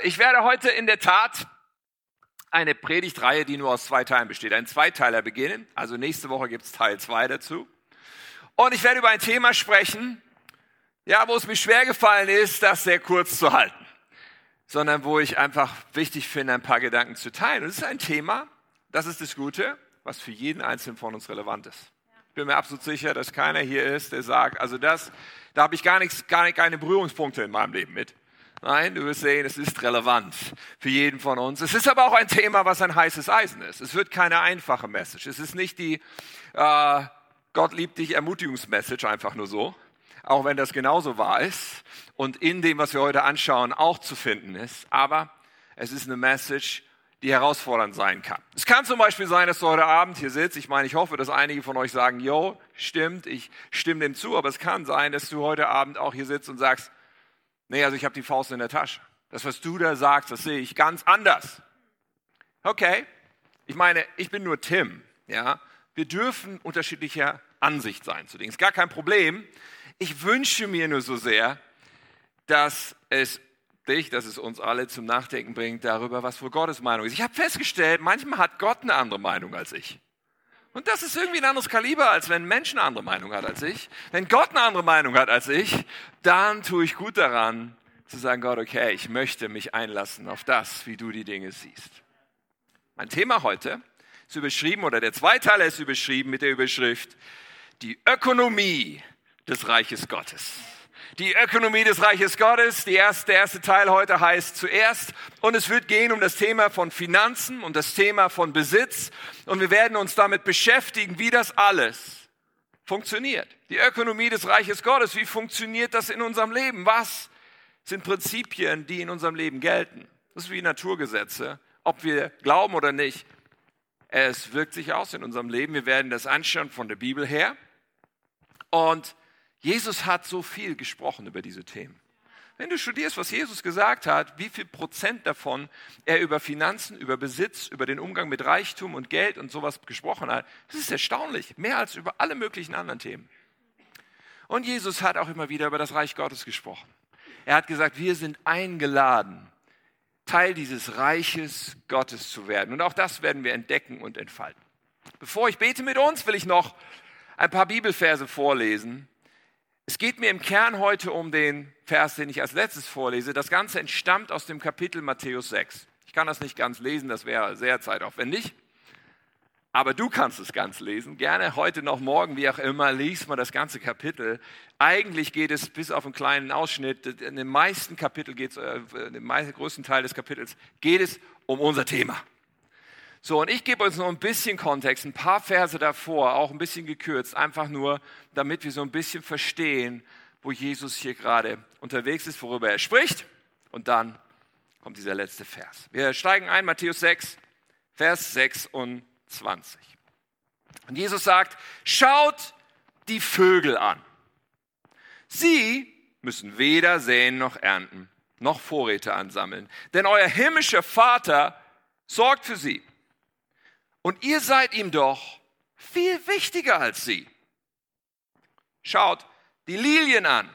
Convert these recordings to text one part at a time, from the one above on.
Ich werde heute in der Tat eine Predigtreihe, die nur aus zwei Teilen besteht, einen Zweiteiler beginnen. Also nächste Woche gibt es Teil zwei dazu. Und ich werde über ein Thema sprechen, ja, wo es mir schwer gefallen ist, das sehr kurz zu halten, sondern wo ich einfach wichtig finde, ein paar Gedanken zu teilen. Und es ist ein Thema, das ist das Gute, was für jeden Einzelnen von uns relevant ist. Ich bin mir absolut sicher, dass keiner hier ist, der sagt, also das, da habe ich gar nichts, gar keine Berührungspunkte in meinem Leben mit. Nein, du wirst sehen, es ist relevant für jeden von uns. Es ist aber auch ein Thema, was ein heißes Eisen ist. Es wird keine einfache Message. Es ist nicht die äh, Gott liebt dich Ermutigungsmessage einfach nur so, auch wenn das genauso wahr ist und in dem, was wir heute anschauen, auch zu finden ist. Aber es ist eine Message, die herausfordernd sein kann. Es kann zum Beispiel sein, dass du heute Abend hier sitzt. Ich meine, ich hoffe, dass einige von euch sagen, jo, stimmt, ich stimme dem zu. Aber es kann sein, dass du heute Abend auch hier sitzt und sagst, Nee, also ich habe die Faust in der Tasche. Das, was du da sagst, das sehe ich ganz anders. Okay, ich meine, ich bin nur Tim. Ja, wir dürfen unterschiedlicher Ansicht sein zu Dingen. Ist gar kein Problem. Ich wünsche mir nur so sehr, dass es dich, dass es uns alle zum Nachdenken bringt darüber, was wohl Gottes Meinung ist. Ich habe festgestellt, manchmal hat Gott eine andere Meinung als ich. Und das ist irgendwie ein anderes Kaliber, als wenn ein Mensch eine andere Meinung hat als ich. Wenn Gott eine andere Meinung hat als ich, dann tue ich gut daran, zu sagen, Gott, okay, ich möchte mich einlassen auf das, wie du die Dinge siehst. Mein Thema heute ist überschrieben, oder der Zweiteiler ist überschrieben mit der Überschrift, die Ökonomie des Reiches Gottes die Ökonomie des Reiches Gottes. Erste, der erste Teil heute heißt zuerst. Und es wird gehen um das Thema von Finanzen und das Thema von Besitz. Und wir werden uns damit beschäftigen, wie das alles funktioniert. Die Ökonomie des Reiches Gottes. Wie funktioniert das in unserem Leben? Was sind Prinzipien, die in unserem Leben gelten? Das ist wie Naturgesetze. Ob wir glauben oder nicht, es wirkt sich aus in unserem Leben. Wir werden das anschauen von der Bibel her. Und Jesus hat so viel gesprochen über diese Themen. Wenn du studierst, was Jesus gesagt hat, wie viel Prozent davon er über Finanzen, über Besitz, über den Umgang mit Reichtum und Geld und sowas gesprochen hat, das ist erstaunlich. Mehr als über alle möglichen anderen Themen. Und Jesus hat auch immer wieder über das Reich Gottes gesprochen. Er hat gesagt, wir sind eingeladen, Teil dieses Reiches Gottes zu werden. Und auch das werden wir entdecken und entfalten. Bevor ich bete mit uns, will ich noch ein paar Bibelverse vorlesen, es geht mir im Kern heute um den Vers, den ich als letztes vorlese. Das Ganze entstammt aus dem Kapitel Matthäus 6. Ich kann das nicht ganz lesen, das wäre sehr zeitaufwendig. Aber du kannst es ganz lesen. Gerne heute noch morgen, wie auch immer, liest mal das ganze Kapitel. Eigentlich geht es bis auf einen kleinen Ausschnitt, in den meisten Kapitel geht es, äh, in dem größten Teil des Kapitels geht es um unser Thema. So, und ich gebe uns noch ein bisschen Kontext, ein paar Verse davor, auch ein bisschen gekürzt, einfach nur, damit wir so ein bisschen verstehen, wo Jesus hier gerade unterwegs ist, worüber er spricht. Und dann kommt dieser letzte Vers. Wir steigen ein, Matthäus 6, Vers 26. Und Jesus sagt, schaut die Vögel an. Sie müssen weder säen noch ernten, noch Vorräte ansammeln, denn euer himmlischer Vater sorgt für sie. Und ihr seid ihm doch viel wichtiger als sie. Schaut die Lilien an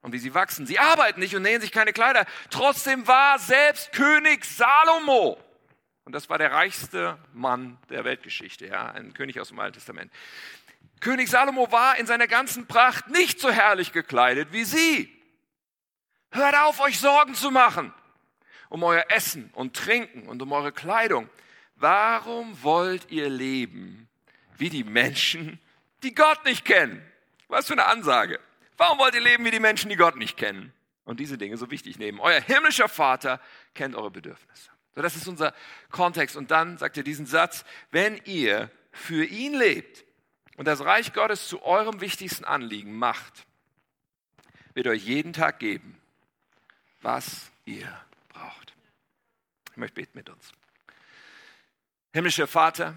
und wie sie wachsen. Sie arbeiten nicht und nähen sich keine Kleider. Trotzdem war selbst König Salomo, und das war der reichste Mann der Weltgeschichte, ja, ein König aus dem Alten Testament. König Salomo war in seiner ganzen Pracht nicht so herrlich gekleidet wie sie. Hört auf, euch Sorgen zu machen um euer Essen und Trinken und um eure Kleidung. Warum wollt ihr leben wie die Menschen, die Gott nicht kennen? Was für eine Ansage. Warum wollt ihr leben wie die Menschen, die Gott nicht kennen? Und diese Dinge so wichtig nehmen. Euer himmlischer Vater kennt eure Bedürfnisse. So, das ist unser Kontext. Und dann sagt er diesen Satz, wenn ihr für ihn lebt und das Reich Gottes zu eurem wichtigsten Anliegen macht, wird euch jeden Tag geben, was ihr braucht. Ich möchte beten mit uns. Himmlischer Vater,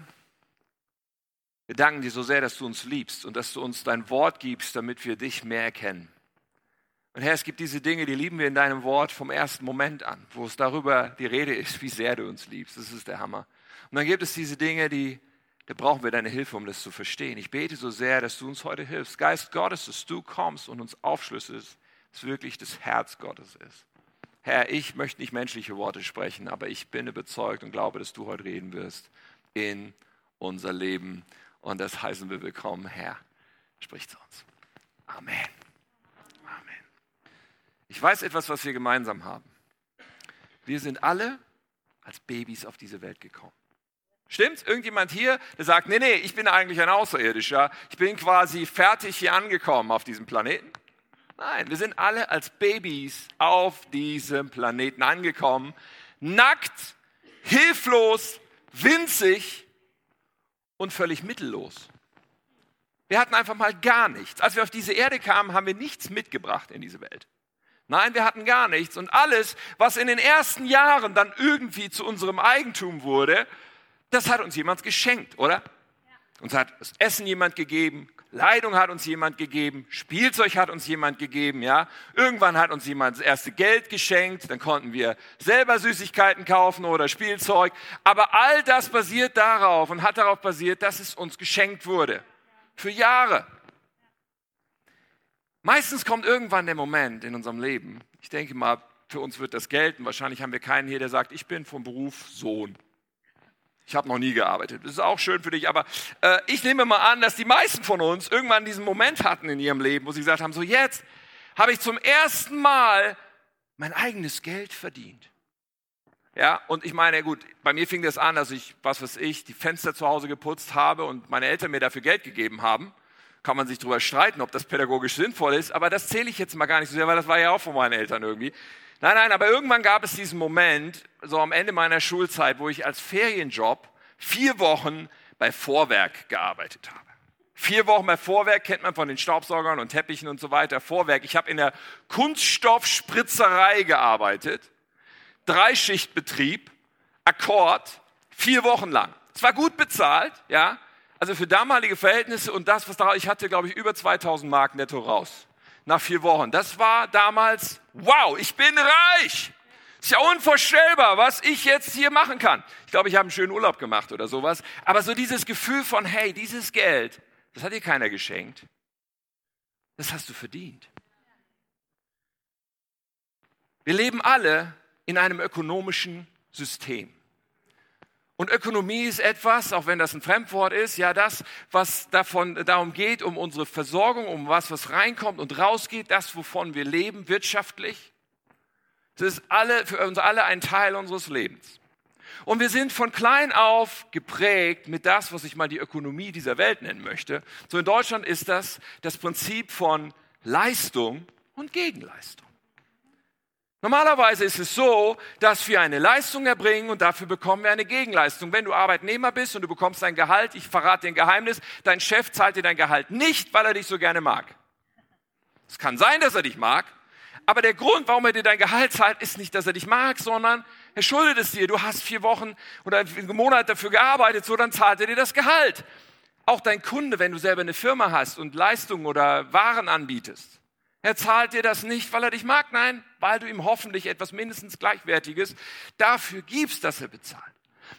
wir danken dir so sehr, dass du uns liebst und dass du uns dein Wort gibst, damit wir dich mehr erkennen. Und Herr, es gibt diese Dinge, die lieben wir in deinem Wort vom ersten Moment an, wo es darüber die Rede ist, wie sehr du uns liebst. Das ist der Hammer. Und dann gibt es diese Dinge, die, da brauchen wir deine Hilfe, um das zu verstehen. Ich bete so sehr, dass du uns heute hilfst. Geist Gottes, dass du kommst und uns aufschlüsselst, dass wirklich das Herz Gottes ist. Herr, ich möchte nicht menschliche Worte sprechen, aber ich bin überzeugt und glaube, dass du heute reden wirst in unser Leben. Und das heißen wir willkommen, Herr. Sprich zu uns. Amen. Amen. Ich weiß etwas, was wir gemeinsam haben. Wir sind alle als Babys auf diese Welt gekommen. Stimmt's? Irgendjemand hier, der sagt, nee, nee, ich bin eigentlich ein Außerirdischer. Ich bin quasi fertig hier angekommen auf diesem Planeten. Nein, wir sind alle als Babys auf diesem Planeten angekommen. Nackt, hilflos, winzig und völlig mittellos. Wir hatten einfach mal gar nichts. Als wir auf diese Erde kamen, haben wir nichts mitgebracht in diese Welt. Nein, wir hatten gar nichts. Und alles, was in den ersten Jahren dann irgendwie zu unserem Eigentum wurde, das hat uns jemand geschenkt, oder? Uns hat das Essen jemand gegeben, Leidung hat uns jemand gegeben, Spielzeug hat uns jemand gegeben, ja. Irgendwann hat uns jemand das erste Geld geschenkt, dann konnten wir selber Süßigkeiten kaufen oder Spielzeug. Aber all das basiert darauf und hat darauf basiert, dass es uns geschenkt wurde. Für Jahre. Meistens kommt irgendwann der Moment in unserem Leben, ich denke mal, für uns wird das gelten. Wahrscheinlich haben wir keinen hier, der sagt, ich bin vom Beruf Sohn. Ich habe noch nie gearbeitet. Das ist auch schön für dich, aber äh, ich nehme mal an, dass die meisten von uns irgendwann diesen Moment hatten in ihrem Leben, wo sie gesagt haben, so jetzt habe ich zum ersten Mal mein eigenes Geld verdient. Ja, und ich meine, gut, bei mir fing das an, dass ich, was weiß ich, die Fenster zu Hause geputzt habe und meine Eltern mir dafür Geld gegeben haben. Kann man sich darüber streiten, ob das pädagogisch sinnvoll ist, aber das zähle ich jetzt mal gar nicht so sehr, weil das war ja auch von meinen Eltern irgendwie. Nein, nein, aber irgendwann gab es diesen Moment, so am Ende meiner Schulzeit, wo ich als Ferienjob vier Wochen bei Vorwerk gearbeitet habe. Vier Wochen bei Vorwerk kennt man von den Staubsaugern und Teppichen und so weiter. Vorwerk. Ich habe in der Kunststoffspritzerei gearbeitet. Dreischichtbetrieb, Akkord, vier Wochen lang. Es war gut bezahlt, ja. Also für damalige Verhältnisse und das, was da, ich hatte, glaube ich, über 2000 Mark netto raus nach vier Wochen. Das war damals, wow, ich bin reich. Ist ja unvorstellbar, was ich jetzt hier machen kann. Ich glaube, ich habe einen schönen Urlaub gemacht oder sowas. Aber so dieses Gefühl von, hey, dieses Geld, das hat dir keiner geschenkt. Das hast du verdient. Wir leben alle in einem ökonomischen System. Und Ökonomie ist etwas, auch wenn das ein Fremdwort ist, ja das, was davon, darum geht, um unsere Versorgung, um was, was reinkommt und rausgeht, das, wovon wir leben, wirtschaftlich. Das ist alle, für uns alle ein Teil unseres Lebens. Und wir sind von klein auf geprägt mit das, was ich mal die Ökonomie dieser Welt nennen möchte. So in Deutschland ist das das Prinzip von Leistung und Gegenleistung. Normalerweise ist es so, dass wir eine Leistung erbringen und dafür bekommen wir eine Gegenleistung. Wenn du Arbeitnehmer bist und du bekommst dein Gehalt, ich verrate dir ein Geheimnis, dein Chef zahlt dir dein Gehalt nicht, weil er dich so gerne mag. Es kann sein, dass er dich mag, aber der Grund, warum er dir dein Gehalt zahlt, ist nicht, dass er dich mag, sondern er schuldet es dir. Du hast vier Wochen oder einen Monat dafür gearbeitet, so dann zahlt er dir das Gehalt. Auch dein Kunde, wenn du selber eine Firma hast und Leistungen oder Waren anbietest, er zahlt dir das nicht, weil er dich mag, nein, weil du ihm hoffentlich etwas mindestens Gleichwertiges dafür gibst, dass er bezahlt.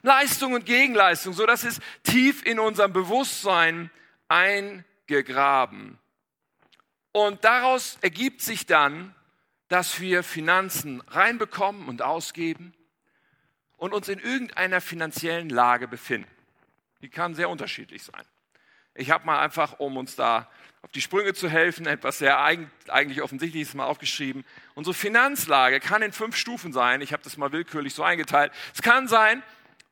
Leistung und Gegenleistung, so das ist tief in unserem Bewusstsein eingegraben. Und daraus ergibt sich dann, dass wir Finanzen reinbekommen und ausgeben und uns in irgendeiner finanziellen Lage befinden. Die kann sehr unterschiedlich sein. Ich habe mal einfach, um uns da auf die Sprünge zu helfen, etwas sehr eigentlich offensichtliches mal aufgeschrieben. Unsere Finanzlage kann in fünf Stufen sein. Ich habe das mal willkürlich so eingeteilt. Es kann sein,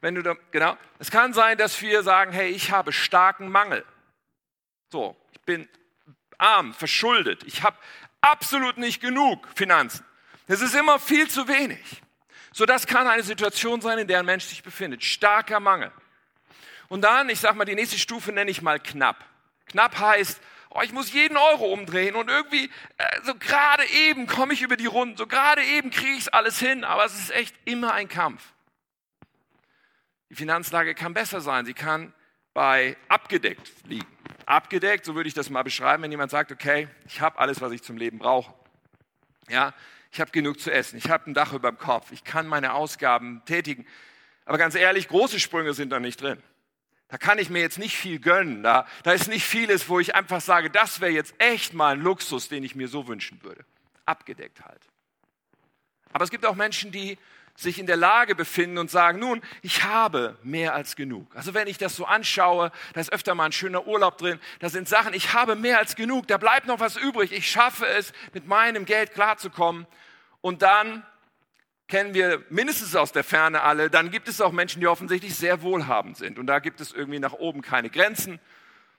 wenn du da, genau, es kann sein, dass wir sagen, hey, ich habe starken Mangel. So, ich bin arm, verschuldet. Ich habe absolut nicht genug Finanzen. Es ist immer viel zu wenig. So, das kann eine Situation sein, in der ein Mensch sich befindet. Starker Mangel. Und dann, ich sage mal, die nächste Stufe nenne ich mal knapp. Knapp heißt, oh, ich muss jeden Euro umdrehen und irgendwie äh, so gerade eben komme ich über die Runden, so gerade eben kriege ich es alles hin, aber es ist echt immer ein Kampf. Die Finanzlage kann besser sein, sie kann bei abgedeckt liegen. Abgedeckt, so würde ich das mal beschreiben, wenn jemand sagt, okay, ich habe alles, was ich zum Leben brauche. Ja, ich habe genug zu essen, ich habe ein Dach über dem Kopf, ich kann meine Ausgaben tätigen. Aber ganz ehrlich, große Sprünge sind da nicht drin. Da kann ich mir jetzt nicht viel gönnen. Da, da ist nicht vieles, wo ich einfach sage, das wäre jetzt echt mal ein Luxus, den ich mir so wünschen würde. Abgedeckt halt. Aber es gibt auch Menschen, die sich in der Lage befinden und sagen, nun, ich habe mehr als genug. Also wenn ich das so anschaue, da ist öfter mal ein schöner Urlaub drin, da sind Sachen, ich habe mehr als genug, da bleibt noch was übrig, ich schaffe es, mit meinem Geld klarzukommen. Und dann kennen wir mindestens aus der Ferne alle, dann gibt es auch Menschen, die offensichtlich sehr wohlhabend sind. Und da gibt es irgendwie nach oben keine Grenzen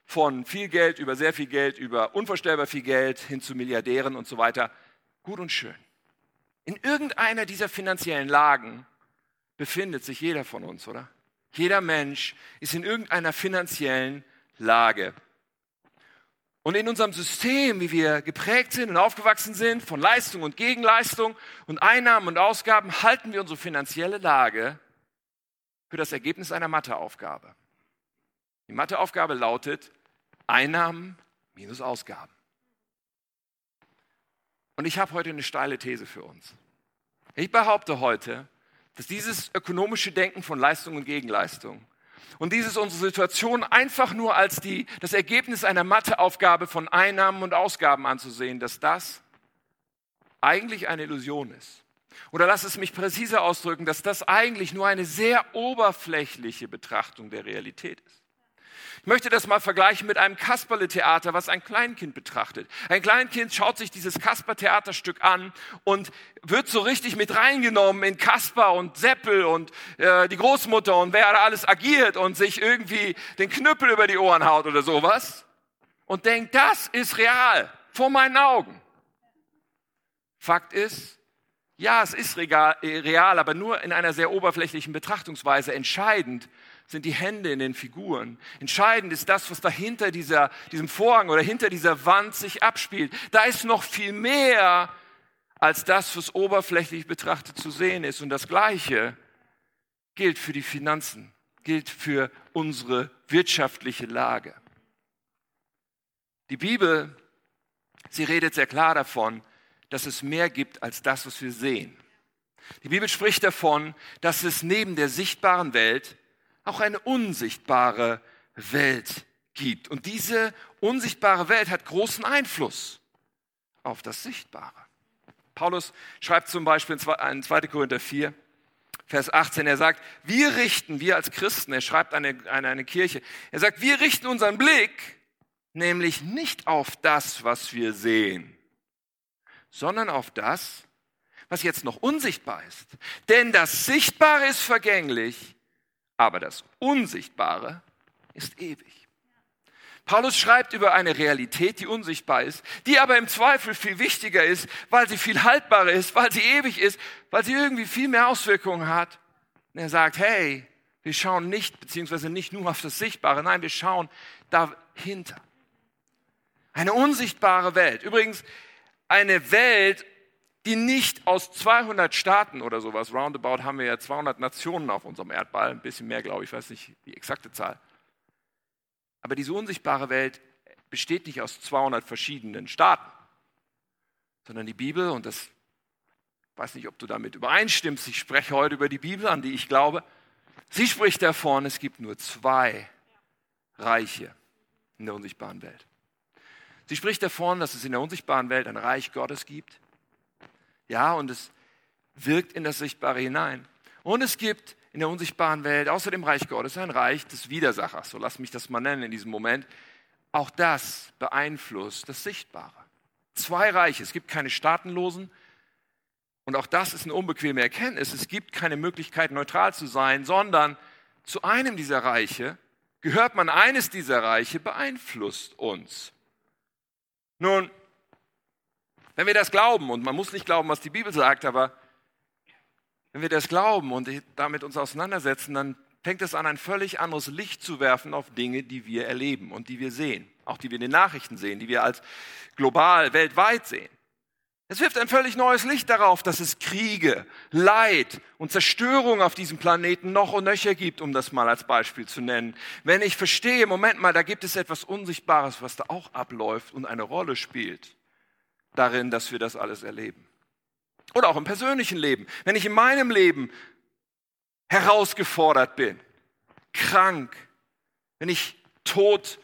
von viel Geld über sehr viel Geld, über unvorstellbar viel Geld hin zu Milliardären und so weiter. Gut und schön. In irgendeiner dieser finanziellen Lagen befindet sich jeder von uns, oder? Jeder Mensch ist in irgendeiner finanziellen Lage. Und in unserem System, wie wir geprägt sind und aufgewachsen sind, von Leistung und Gegenleistung und Einnahmen und Ausgaben, halten wir unsere finanzielle Lage für das Ergebnis einer Matheaufgabe. Die Matheaufgabe lautet Einnahmen minus Ausgaben. Und ich habe heute eine steile These für uns. Ich behaupte heute, dass dieses ökonomische Denken von Leistung und Gegenleistung und dieses unsere Situation einfach nur als die, das Ergebnis einer Matheaufgabe von Einnahmen und Ausgaben anzusehen, dass das eigentlich eine Illusion ist. Oder lass es mich präziser ausdrücken, dass das eigentlich nur eine sehr oberflächliche Betrachtung der Realität ist. Ich möchte das mal vergleichen mit einem Kasperle-Theater, was ein Kleinkind betrachtet. Ein Kleinkind schaut sich dieses Kasper-Theaterstück an und wird so richtig mit reingenommen in Kasper und Seppel und äh, die Großmutter und wer da alles agiert und sich irgendwie den Knüppel über die Ohren haut oder sowas und denkt, das ist real, vor meinen Augen. Fakt ist, ja, es ist real, aber nur in einer sehr oberflächlichen Betrachtungsweise. Entscheidend sind die Hände in den Figuren. Entscheidend ist das, was dahinter dieser, diesem Vorhang oder hinter dieser Wand sich abspielt. Da ist noch viel mehr als das, was oberflächlich betrachtet zu sehen ist. Und das Gleiche gilt für die Finanzen, gilt für unsere wirtschaftliche Lage. Die Bibel, sie redet sehr klar davon, dass es mehr gibt als das, was wir sehen. Die Bibel spricht davon, dass es neben der sichtbaren Welt auch eine unsichtbare Welt gibt. Und diese unsichtbare Welt hat großen Einfluss auf das Sichtbare. Paulus schreibt zum Beispiel in 2. Korinther 4, Vers 18, er sagt, wir richten, wir als Christen, er schreibt an eine, eine, eine Kirche, er sagt, wir richten unseren Blick nämlich nicht auf das, was wir sehen, sondern auf das, was jetzt noch unsichtbar ist. Denn das Sichtbare ist vergänglich, aber das Unsichtbare ist ewig. Paulus schreibt über eine Realität, die unsichtbar ist, die aber im Zweifel viel wichtiger ist, weil sie viel haltbarer ist, weil sie ewig ist, weil sie irgendwie viel mehr Auswirkungen hat. Und er sagt, hey, wir schauen nicht, beziehungsweise nicht nur auf das Sichtbare, nein, wir schauen dahinter. Eine unsichtbare Welt. Übrigens, eine Welt die nicht aus 200 Staaten oder sowas, roundabout haben wir ja 200 Nationen auf unserem Erdball, ein bisschen mehr, glaube ich, weiß nicht die exakte Zahl. Aber diese unsichtbare Welt besteht nicht aus 200 verschiedenen Staaten, sondern die Bibel, und das weiß nicht, ob du damit übereinstimmst, ich spreche heute über die Bibel, an die ich glaube, sie spricht davon, es gibt nur zwei Reiche in der unsichtbaren Welt. Sie spricht davon, dass es in der unsichtbaren Welt ein Reich Gottes gibt ja, und es wirkt in das Sichtbare hinein. Und es gibt in der unsichtbaren Welt außer dem Reich Gottes ein Reich des Widersachers, so lass mich das mal nennen in diesem Moment. Auch das beeinflusst das Sichtbare. Zwei Reiche, es gibt keine Staatenlosen, und auch das ist eine unbequeme Erkenntnis. Es gibt keine Möglichkeit, neutral zu sein, sondern zu einem dieser Reiche gehört man. Eines dieser Reiche beeinflusst uns. Nun, wenn wir das glauben, und man muss nicht glauben, was die Bibel sagt, aber wenn wir das glauben und damit uns auseinandersetzen, dann fängt es an, ein völlig anderes Licht zu werfen auf Dinge, die wir erleben und die wir sehen, auch die wir in den Nachrichten sehen, die wir als global, weltweit sehen. Es wirft ein völlig neues Licht darauf, dass es Kriege, Leid und Zerstörung auf diesem Planeten noch und nöcher gibt, um das mal als Beispiel zu nennen. Wenn ich verstehe, Moment mal, da gibt es etwas Unsichtbares, was da auch abläuft und eine Rolle spielt, darin, dass wir das alles erleben. Oder auch im persönlichen Leben. Wenn ich in meinem Leben herausgefordert bin, krank, wenn ich Tod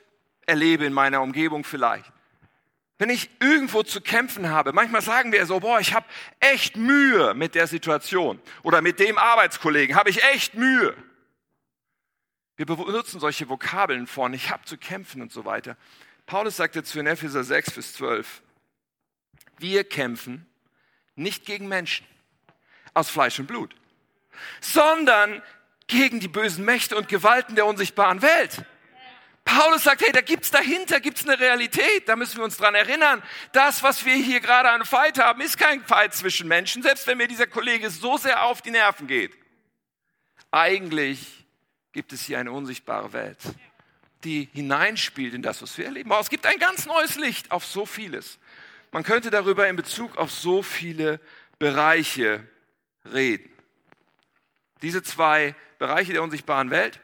erlebe in meiner Umgebung vielleicht, Wenn ich irgendwo zu kämpfen habe, manchmal sagen wir so, boah, ich habe echt Mühe mit der Situation oder mit dem Arbeitskollegen, habe ich echt Mühe. Wir benutzen solche Vokabeln von, ich habe zu kämpfen und so weiter. Paulus sagte zu in Epheser 6 bis 12, wir kämpfen nicht gegen Menschen aus Fleisch und Blut, sondern gegen die bösen Mächte und Gewalten der unsichtbaren Welt. Paulus sagt, hey, da gibt's dahinter, gibt's eine Realität, da müssen wir uns dran erinnern. Das, was wir hier gerade an Fight haben, ist kein Fight zwischen Menschen, selbst wenn mir dieser Kollege so sehr auf die Nerven geht. Eigentlich gibt es hier eine unsichtbare Welt, die hineinspielt in das, was wir erleben. Aber es gibt ein ganz neues Licht auf so vieles. Man könnte darüber in Bezug auf so viele Bereiche reden. Diese zwei Bereiche der unsichtbaren Welt,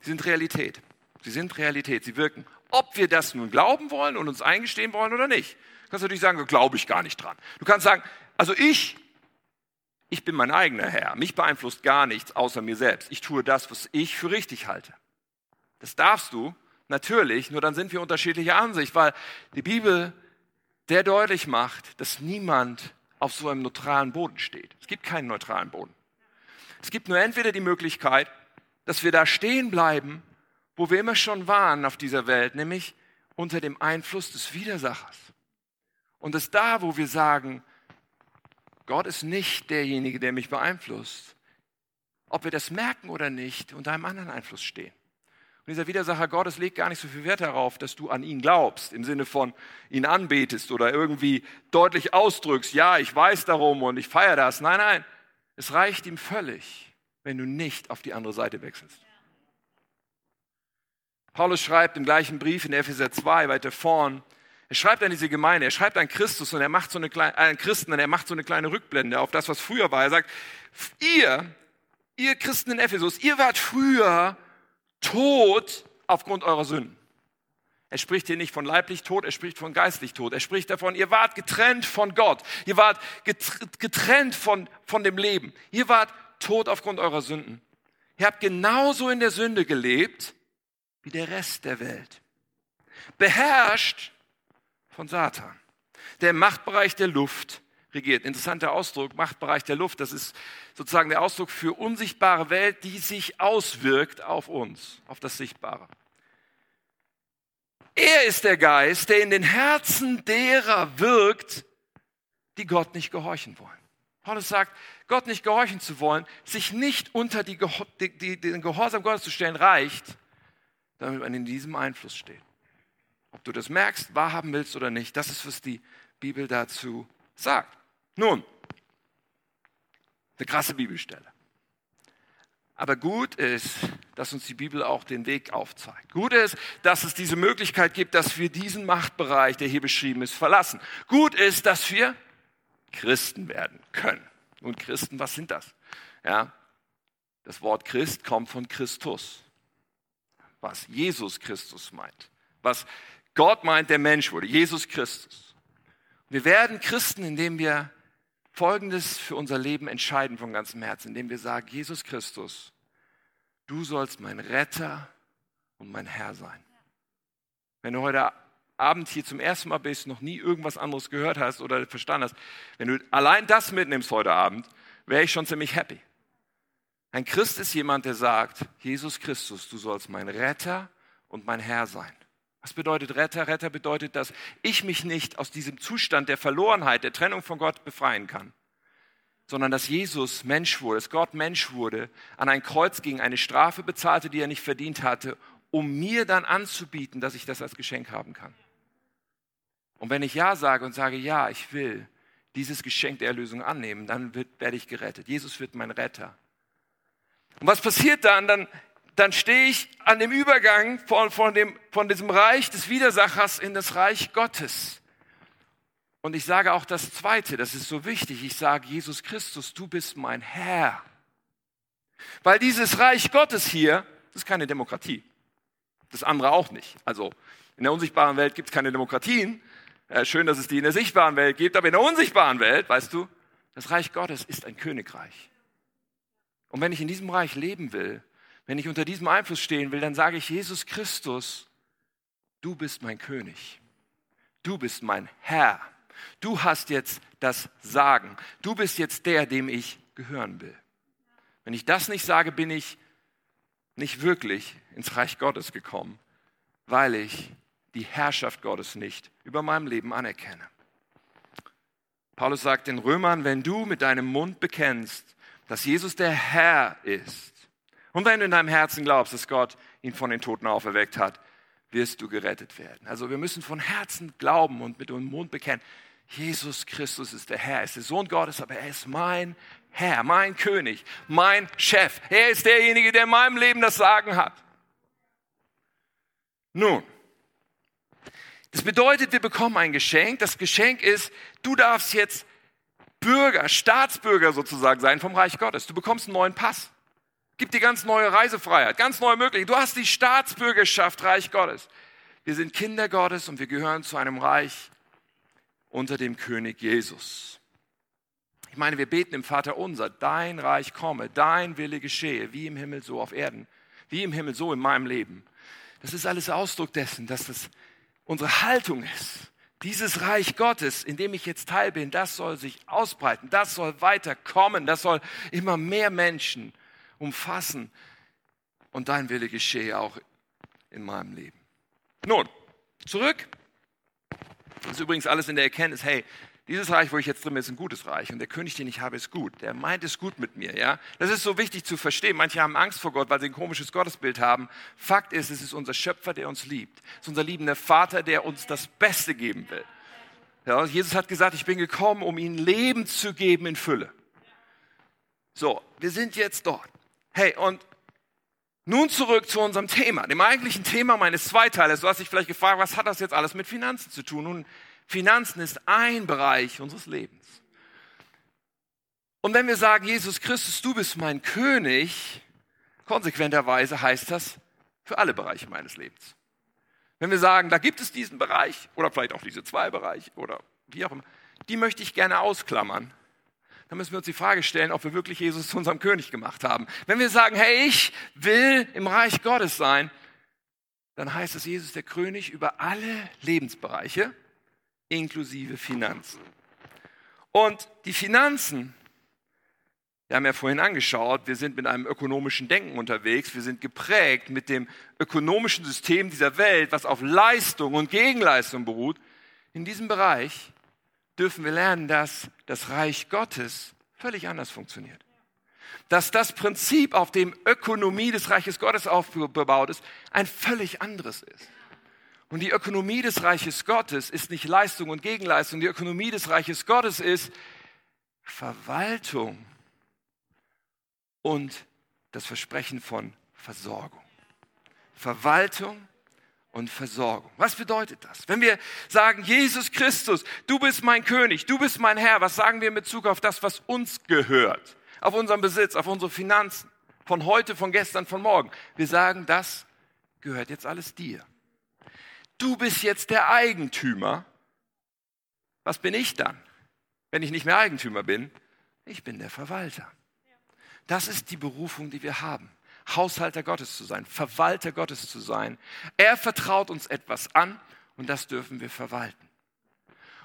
sind Realität. Sie sind Realität, sie wirken. Ob wir das nun glauben wollen und uns eingestehen wollen oder nicht. Du kannst natürlich sagen, da glaube ich gar nicht dran. Du kannst sagen, also ich, ich bin mein eigener Herr. Mich beeinflusst gar nichts außer mir selbst. Ich tue das, was ich für richtig halte. Das darfst du, natürlich, nur dann sind wir unterschiedlicher Ansicht, weil die Bibel der deutlich macht, dass niemand auf so einem neutralen Boden steht. Es gibt keinen neutralen Boden. Es gibt nur entweder die Möglichkeit, dass wir da stehen bleiben wo wir immer schon waren auf dieser Welt, nämlich unter dem Einfluss des Widersachers. Und es da, wo wir sagen, Gott ist nicht derjenige, der mich beeinflusst, ob wir das merken oder nicht, unter einem anderen Einfluss stehen. Und dieser Widersacher Gottes legt gar nicht so viel Wert darauf, dass du an ihn glaubst, im Sinne von ihn anbetest oder irgendwie deutlich ausdrückst, ja, ich weiß darum und ich feiere das. Nein, nein, es reicht ihm völlig, wenn du nicht auf die andere Seite wechselst. Paulus schreibt im gleichen Brief in Epheser 2 weiter vorn, er schreibt an diese Gemeinde, er schreibt an Christus und er macht so eine kleine, äh, Christen und er macht so eine kleine Rückblende auf das, was früher war. Er sagt, ihr, ihr Christen in Ephesus, ihr wart früher tot aufgrund eurer Sünden. Er spricht hier nicht von leiblich tot, er spricht von geistlich tot. Er spricht davon, ihr wart getrennt von Gott. Ihr wart getrennt von, von dem Leben. Ihr wart tot aufgrund eurer Sünden. Ihr habt genauso in der Sünde gelebt, wie der Rest der Welt. Beherrscht von Satan, der Machtbereich der Luft regiert. Interessanter Ausdruck, Machtbereich der Luft, das ist sozusagen der Ausdruck für unsichtbare Welt, die sich auswirkt auf uns, auf das Sichtbare. Er ist der Geist, der in den Herzen derer wirkt, die Gott nicht gehorchen wollen. Paulus sagt, Gott nicht gehorchen zu wollen, sich nicht unter die, die, den Gehorsam Gottes zu stellen, reicht, damit man in diesem Einfluss steht. Ob du das merkst, wahrhaben willst oder nicht, das ist, was die Bibel dazu sagt. Nun, eine krasse Bibelstelle. Aber gut ist, dass uns die Bibel auch den Weg aufzeigt. Gut ist, dass es diese Möglichkeit gibt, dass wir diesen Machtbereich, der hier beschrieben ist, verlassen. Gut ist, dass wir Christen werden können. Und Christen, was sind das? Ja, das Wort Christ kommt von Christus was Jesus Christus meint. Was Gott meint, der Mensch wurde. Jesus Christus. Wir werden Christen, indem wir Folgendes für unser Leben entscheiden von ganzem Herzen, indem wir sagen, Jesus Christus, du sollst mein Retter und mein Herr sein. Wenn du heute Abend hier zum ersten Mal bist, noch nie irgendwas anderes gehört hast oder verstanden hast, wenn du allein das mitnimmst heute Abend, wäre ich schon ziemlich happy. Ein Christ ist jemand, der sagt, Jesus Christus, du sollst mein Retter und mein Herr sein. Was bedeutet Retter? Retter bedeutet, dass ich mich nicht aus diesem Zustand der Verlorenheit, der Trennung von Gott befreien kann, sondern dass Jesus Mensch wurde, dass Gott Mensch wurde, an ein Kreuz ging, eine Strafe bezahlte, die er nicht verdient hatte, um mir dann anzubieten, dass ich das als Geschenk haben kann. Und wenn ich Ja sage und sage, ja, ich will dieses Geschenk der Erlösung annehmen, dann wird, werde ich gerettet. Jesus wird mein Retter. Und was passiert dann? Dann, dann stehe ich an dem Übergang von, von, dem, von diesem Reich des Widersachers in das Reich Gottes. Und ich sage auch das Zweite, das ist so wichtig. Ich sage, Jesus Christus, du bist mein Herr. Weil dieses Reich Gottes hier, das ist keine Demokratie. Das andere auch nicht. Also in der unsichtbaren Welt gibt es keine Demokratien. Äh, schön, dass es die in der sichtbaren Welt gibt, aber in der unsichtbaren Welt, weißt du, das Reich Gottes ist ein Königreich. Und wenn ich in diesem Reich leben will, wenn ich unter diesem Einfluss stehen will, dann sage ich, Jesus Christus, du bist mein König. du bist mein Herr. Du hast jetzt das Sagen. Du bist jetzt der, dem ich gehören will. Wenn ich das nicht sage, bin ich nicht wirklich ins Reich Gottes gekommen, weil ich die Herrschaft Gottes nicht über meinem Leben anerkenne. Paulus sagt den Römern, wenn du mit deinem Mund bekennst, dass Jesus der Herr ist und wenn du in deinem Herzen glaubst, dass Gott ihn von den Toten auferweckt hat, wirst du gerettet werden. Also wir müssen von Herzen glauben und mit dem Mund bekennen, Jesus Christus ist der Herr, er ist der Sohn Gottes, aber er ist mein Herr, mein König, mein Chef. Er ist derjenige, der in meinem Leben das Sagen hat. Nun, das bedeutet, wir bekommen ein Geschenk. Das Geschenk ist, du darfst jetzt Bürger, Staatsbürger sozusagen sein vom Reich Gottes. Du bekommst einen neuen Pass. Gibt dir ganz neue Reisefreiheit, ganz neue Möglichkeiten. Du hast die Staatsbürgerschaft Reich Gottes. Wir sind Kinder Gottes und wir gehören zu einem Reich unter dem König Jesus. Ich meine, wir beten im Vater unser, dein Reich komme, dein Wille geschehe, wie im Himmel so auf Erden, wie im Himmel so in meinem Leben. Das ist alles Ausdruck dessen, dass das unsere Haltung ist. Dieses Reich Gottes, in dem ich jetzt Teil bin, das soll sich ausbreiten, das soll weiterkommen, das soll immer mehr Menschen umfassen und dein Wille geschehe auch in meinem Leben. Nun, zurück. Das ist übrigens alles in der Erkenntnis, hey, dieses Reich, wo ich jetzt drin bin, ist ein gutes Reich und der König, den ich habe, ist gut. Der meint es gut mit mir, ja. Das ist so wichtig zu verstehen. Manche haben Angst vor Gott, weil sie ein komisches Gottesbild haben. Fakt ist, es ist unser Schöpfer, der uns liebt. Es ist unser liebender Vater, der uns das Beste geben will. Ja, Jesus hat gesagt, ich bin gekommen, um ihnen Leben zu geben in Fülle. So, wir sind jetzt dort. Hey, und nun zurück zu unserem Thema, dem eigentlichen Thema meines Zweiteilers. Du hast dich vielleicht gefragt, was hat das jetzt alles mit Finanzen zu tun? Nun, Finanzen ist ein Bereich unseres Lebens. Und wenn wir sagen, Jesus Christus, du bist mein König, konsequenterweise heißt das für alle Bereiche meines Lebens. Wenn wir sagen, da gibt es diesen Bereich oder vielleicht auch diese zwei Bereiche oder wie auch immer, die möchte ich gerne ausklammern. Dann müssen wir uns die Frage stellen, ob wir wirklich Jesus zu unserem König gemacht haben. Wenn wir sagen, hey, ich will im Reich Gottes sein, dann heißt es, Jesus der König über alle Lebensbereiche inklusive Finanzen. Und die Finanzen, wir haben ja vorhin angeschaut, wir sind mit einem ökonomischen Denken unterwegs, wir sind geprägt mit dem ökonomischen System dieser Welt, was auf Leistung und Gegenleistung beruht. In diesem Bereich dürfen wir lernen, dass das Reich Gottes völlig anders funktioniert. Dass das Prinzip, auf dem Ökonomie des Reiches Gottes aufgebaut ist, ein völlig anderes ist. Und die Ökonomie des Reiches Gottes ist nicht Leistung und Gegenleistung. Die Ökonomie des Reiches Gottes ist Verwaltung und das Versprechen von Versorgung. Verwaltung und Versorgung. Was bedeutet das? Wenn wir sagen, Jesus Christus, du bist mein König, du bist mein Herr, was sagen wir in Bezug auf das, was uns gehört? Auf unseren Besitz, auf unsere Finanzen, von heute, von gestern, von morgen. Wir sagen, das gehört jetzt alles dir du bist jetzt der Eigentümer. Was bin ich dann, wenn ich nicht mehr Eigentümer bin? Ich bin der Verwalter. Das ist die Berufung, die wir haben. Haushalter Gottes zu sein, Verwalter Gottes zu sein. Er vertraut uns etwas an und das dürfen wir verwalten.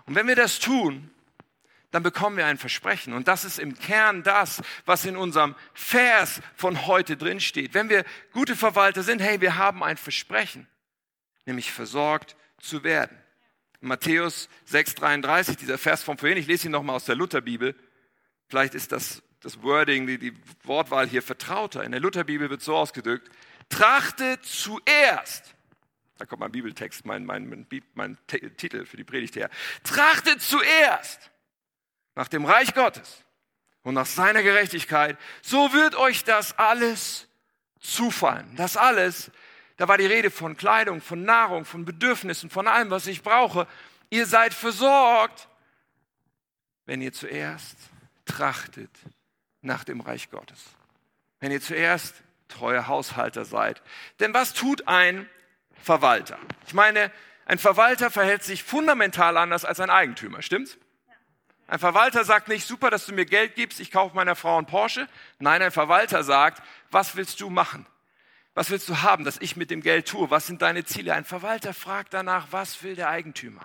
Und wenn wir das tun, dann bekommen wir ein Versprechen. Und das ist im Kern das, was in unserem Vers von heute drin steht. Wenn wir gute Verwalter sind, hey, wir haben ein Versprechen nämlich versorgt zu werden. In Matthäus 6,33, dieser Vers von vorhin, ich lese ihn nochmal aus der Lutherbibel. Vielleicht ist das, das Wording, die, die Wortwahl hier vertrauter. In der Lutherbibel wird so ausgedrückt, trachte zuerst, da kommt mein Bibeltext, mein, mein, mein, mein Titel für die Predigt her, trachte zuerst nach dem Reich Gottes und nach seiner Gerechtigkeit, so wird euch das alles zufallen. Das alles da war die Rede von Kleidung, von Nahrung, von Bedürfnissen, von allem, was ich brauche. Ihr seid versorgt, wenn ihr zuerst trachtet nach dem Reich Gottes. Wenn ihr zuerst treue Haushalter seid. Denn was tut ein Verwalter? Ich meine, ein Verwalter verhält sich fundamental anders als ein Eigentümer, stimmt's? Ein Verwalter sagt nicht, super, dass du mir Geld gibst, ich kaufe meiner Frau einen Porsche. Nein, ein Verwalter sagt, was willst du machen? Was willst du haben, dass ich mit dem Geld tue? Was sind deine Ziele? Ein Verwalter fragt danach, was will der Eigentümer?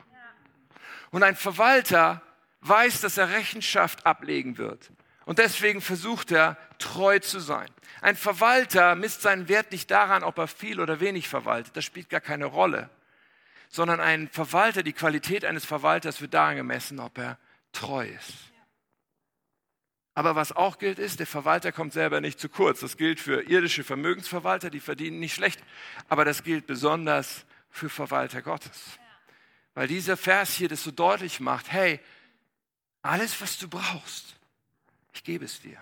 Und ein Verwalter weiß, dass er Rechenschaft ablegen wird. Und deswegen versucht er, treu zu sein. Ein Verwalter misst seinen Wert nicht daran, ob er viel oder wenig verwaltet. Das spielt gar keine Rolle. Sondern ein Verwalter, die Qualität eines Verwalters wird daran gemessen, ob er treu ist. Aber was auch gilt ist, der Verwalter kommt selber nicht zu kurz. Das gilt für irdische Vermögensverwalter, die verdienen nicht schlecht. Aber das gilt besonders für Verwalter Gottes. Weil dieser Vers hier das so deutlich macht, hey, alles, was du brauchst, ich gebe es dir.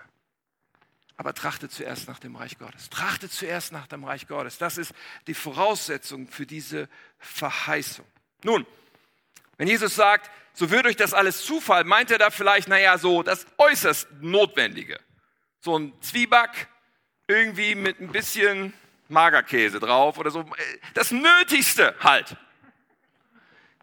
Aber trachte zuerst nach dem Reich Gottes. Trachte zuerst nach dem Reich Gottes. Das ist die Voraussetzung für diese Verheißung. Nun, wenn Jesus sagt, so wird euch das alles zufallen, meint er da vielleicht, naja, so das äußerst Notwendige. So ein Zwieback, irgendwie mit ein bisschen Magerkäse drauf oder so. Das Nötigste halt.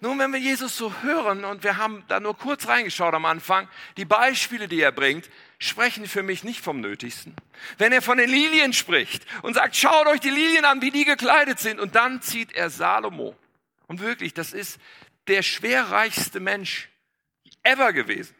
Nun, wenn wir Jesus so hören und wir haben da nur kurz reingeschaut am Anfang, die Beispiele, die er bringt, sprechen für mich nicht vom Nötigsten. Wenn er von den Lilien spricht und sagt, schaut euch die Lilien an, wie die gekleidet sind, und dann zieht er Salomo. Und wirklich, das ist der schwerreichste Mensch ever gewesen.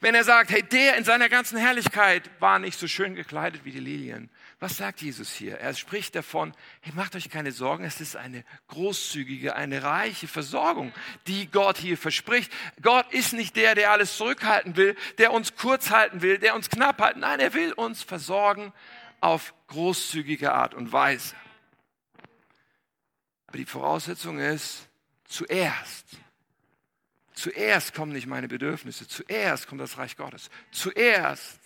Wenn er sagt, hey, der in seiner ganzen Herrlichkeit war nicht so schön gekleidet wie die Lilien. Was sagt Jesus hier? Er spricht davon, hey, macht euch keine Sorgen, es ist eine großzügige, eine reiche Versorgung, die Gott hier verspricht. Gott ist nicht der, der alles zurückhalten will, der uns kurz halten will, der uns knapp halten. Nein, er will uns versorgen auf großzügige Art und Weise. Aber die Voraussetzung ist, zuerst Zuerst kommen nicht meine Bedürfnisse, zuerst kommt das Reich Gottes. Zuerst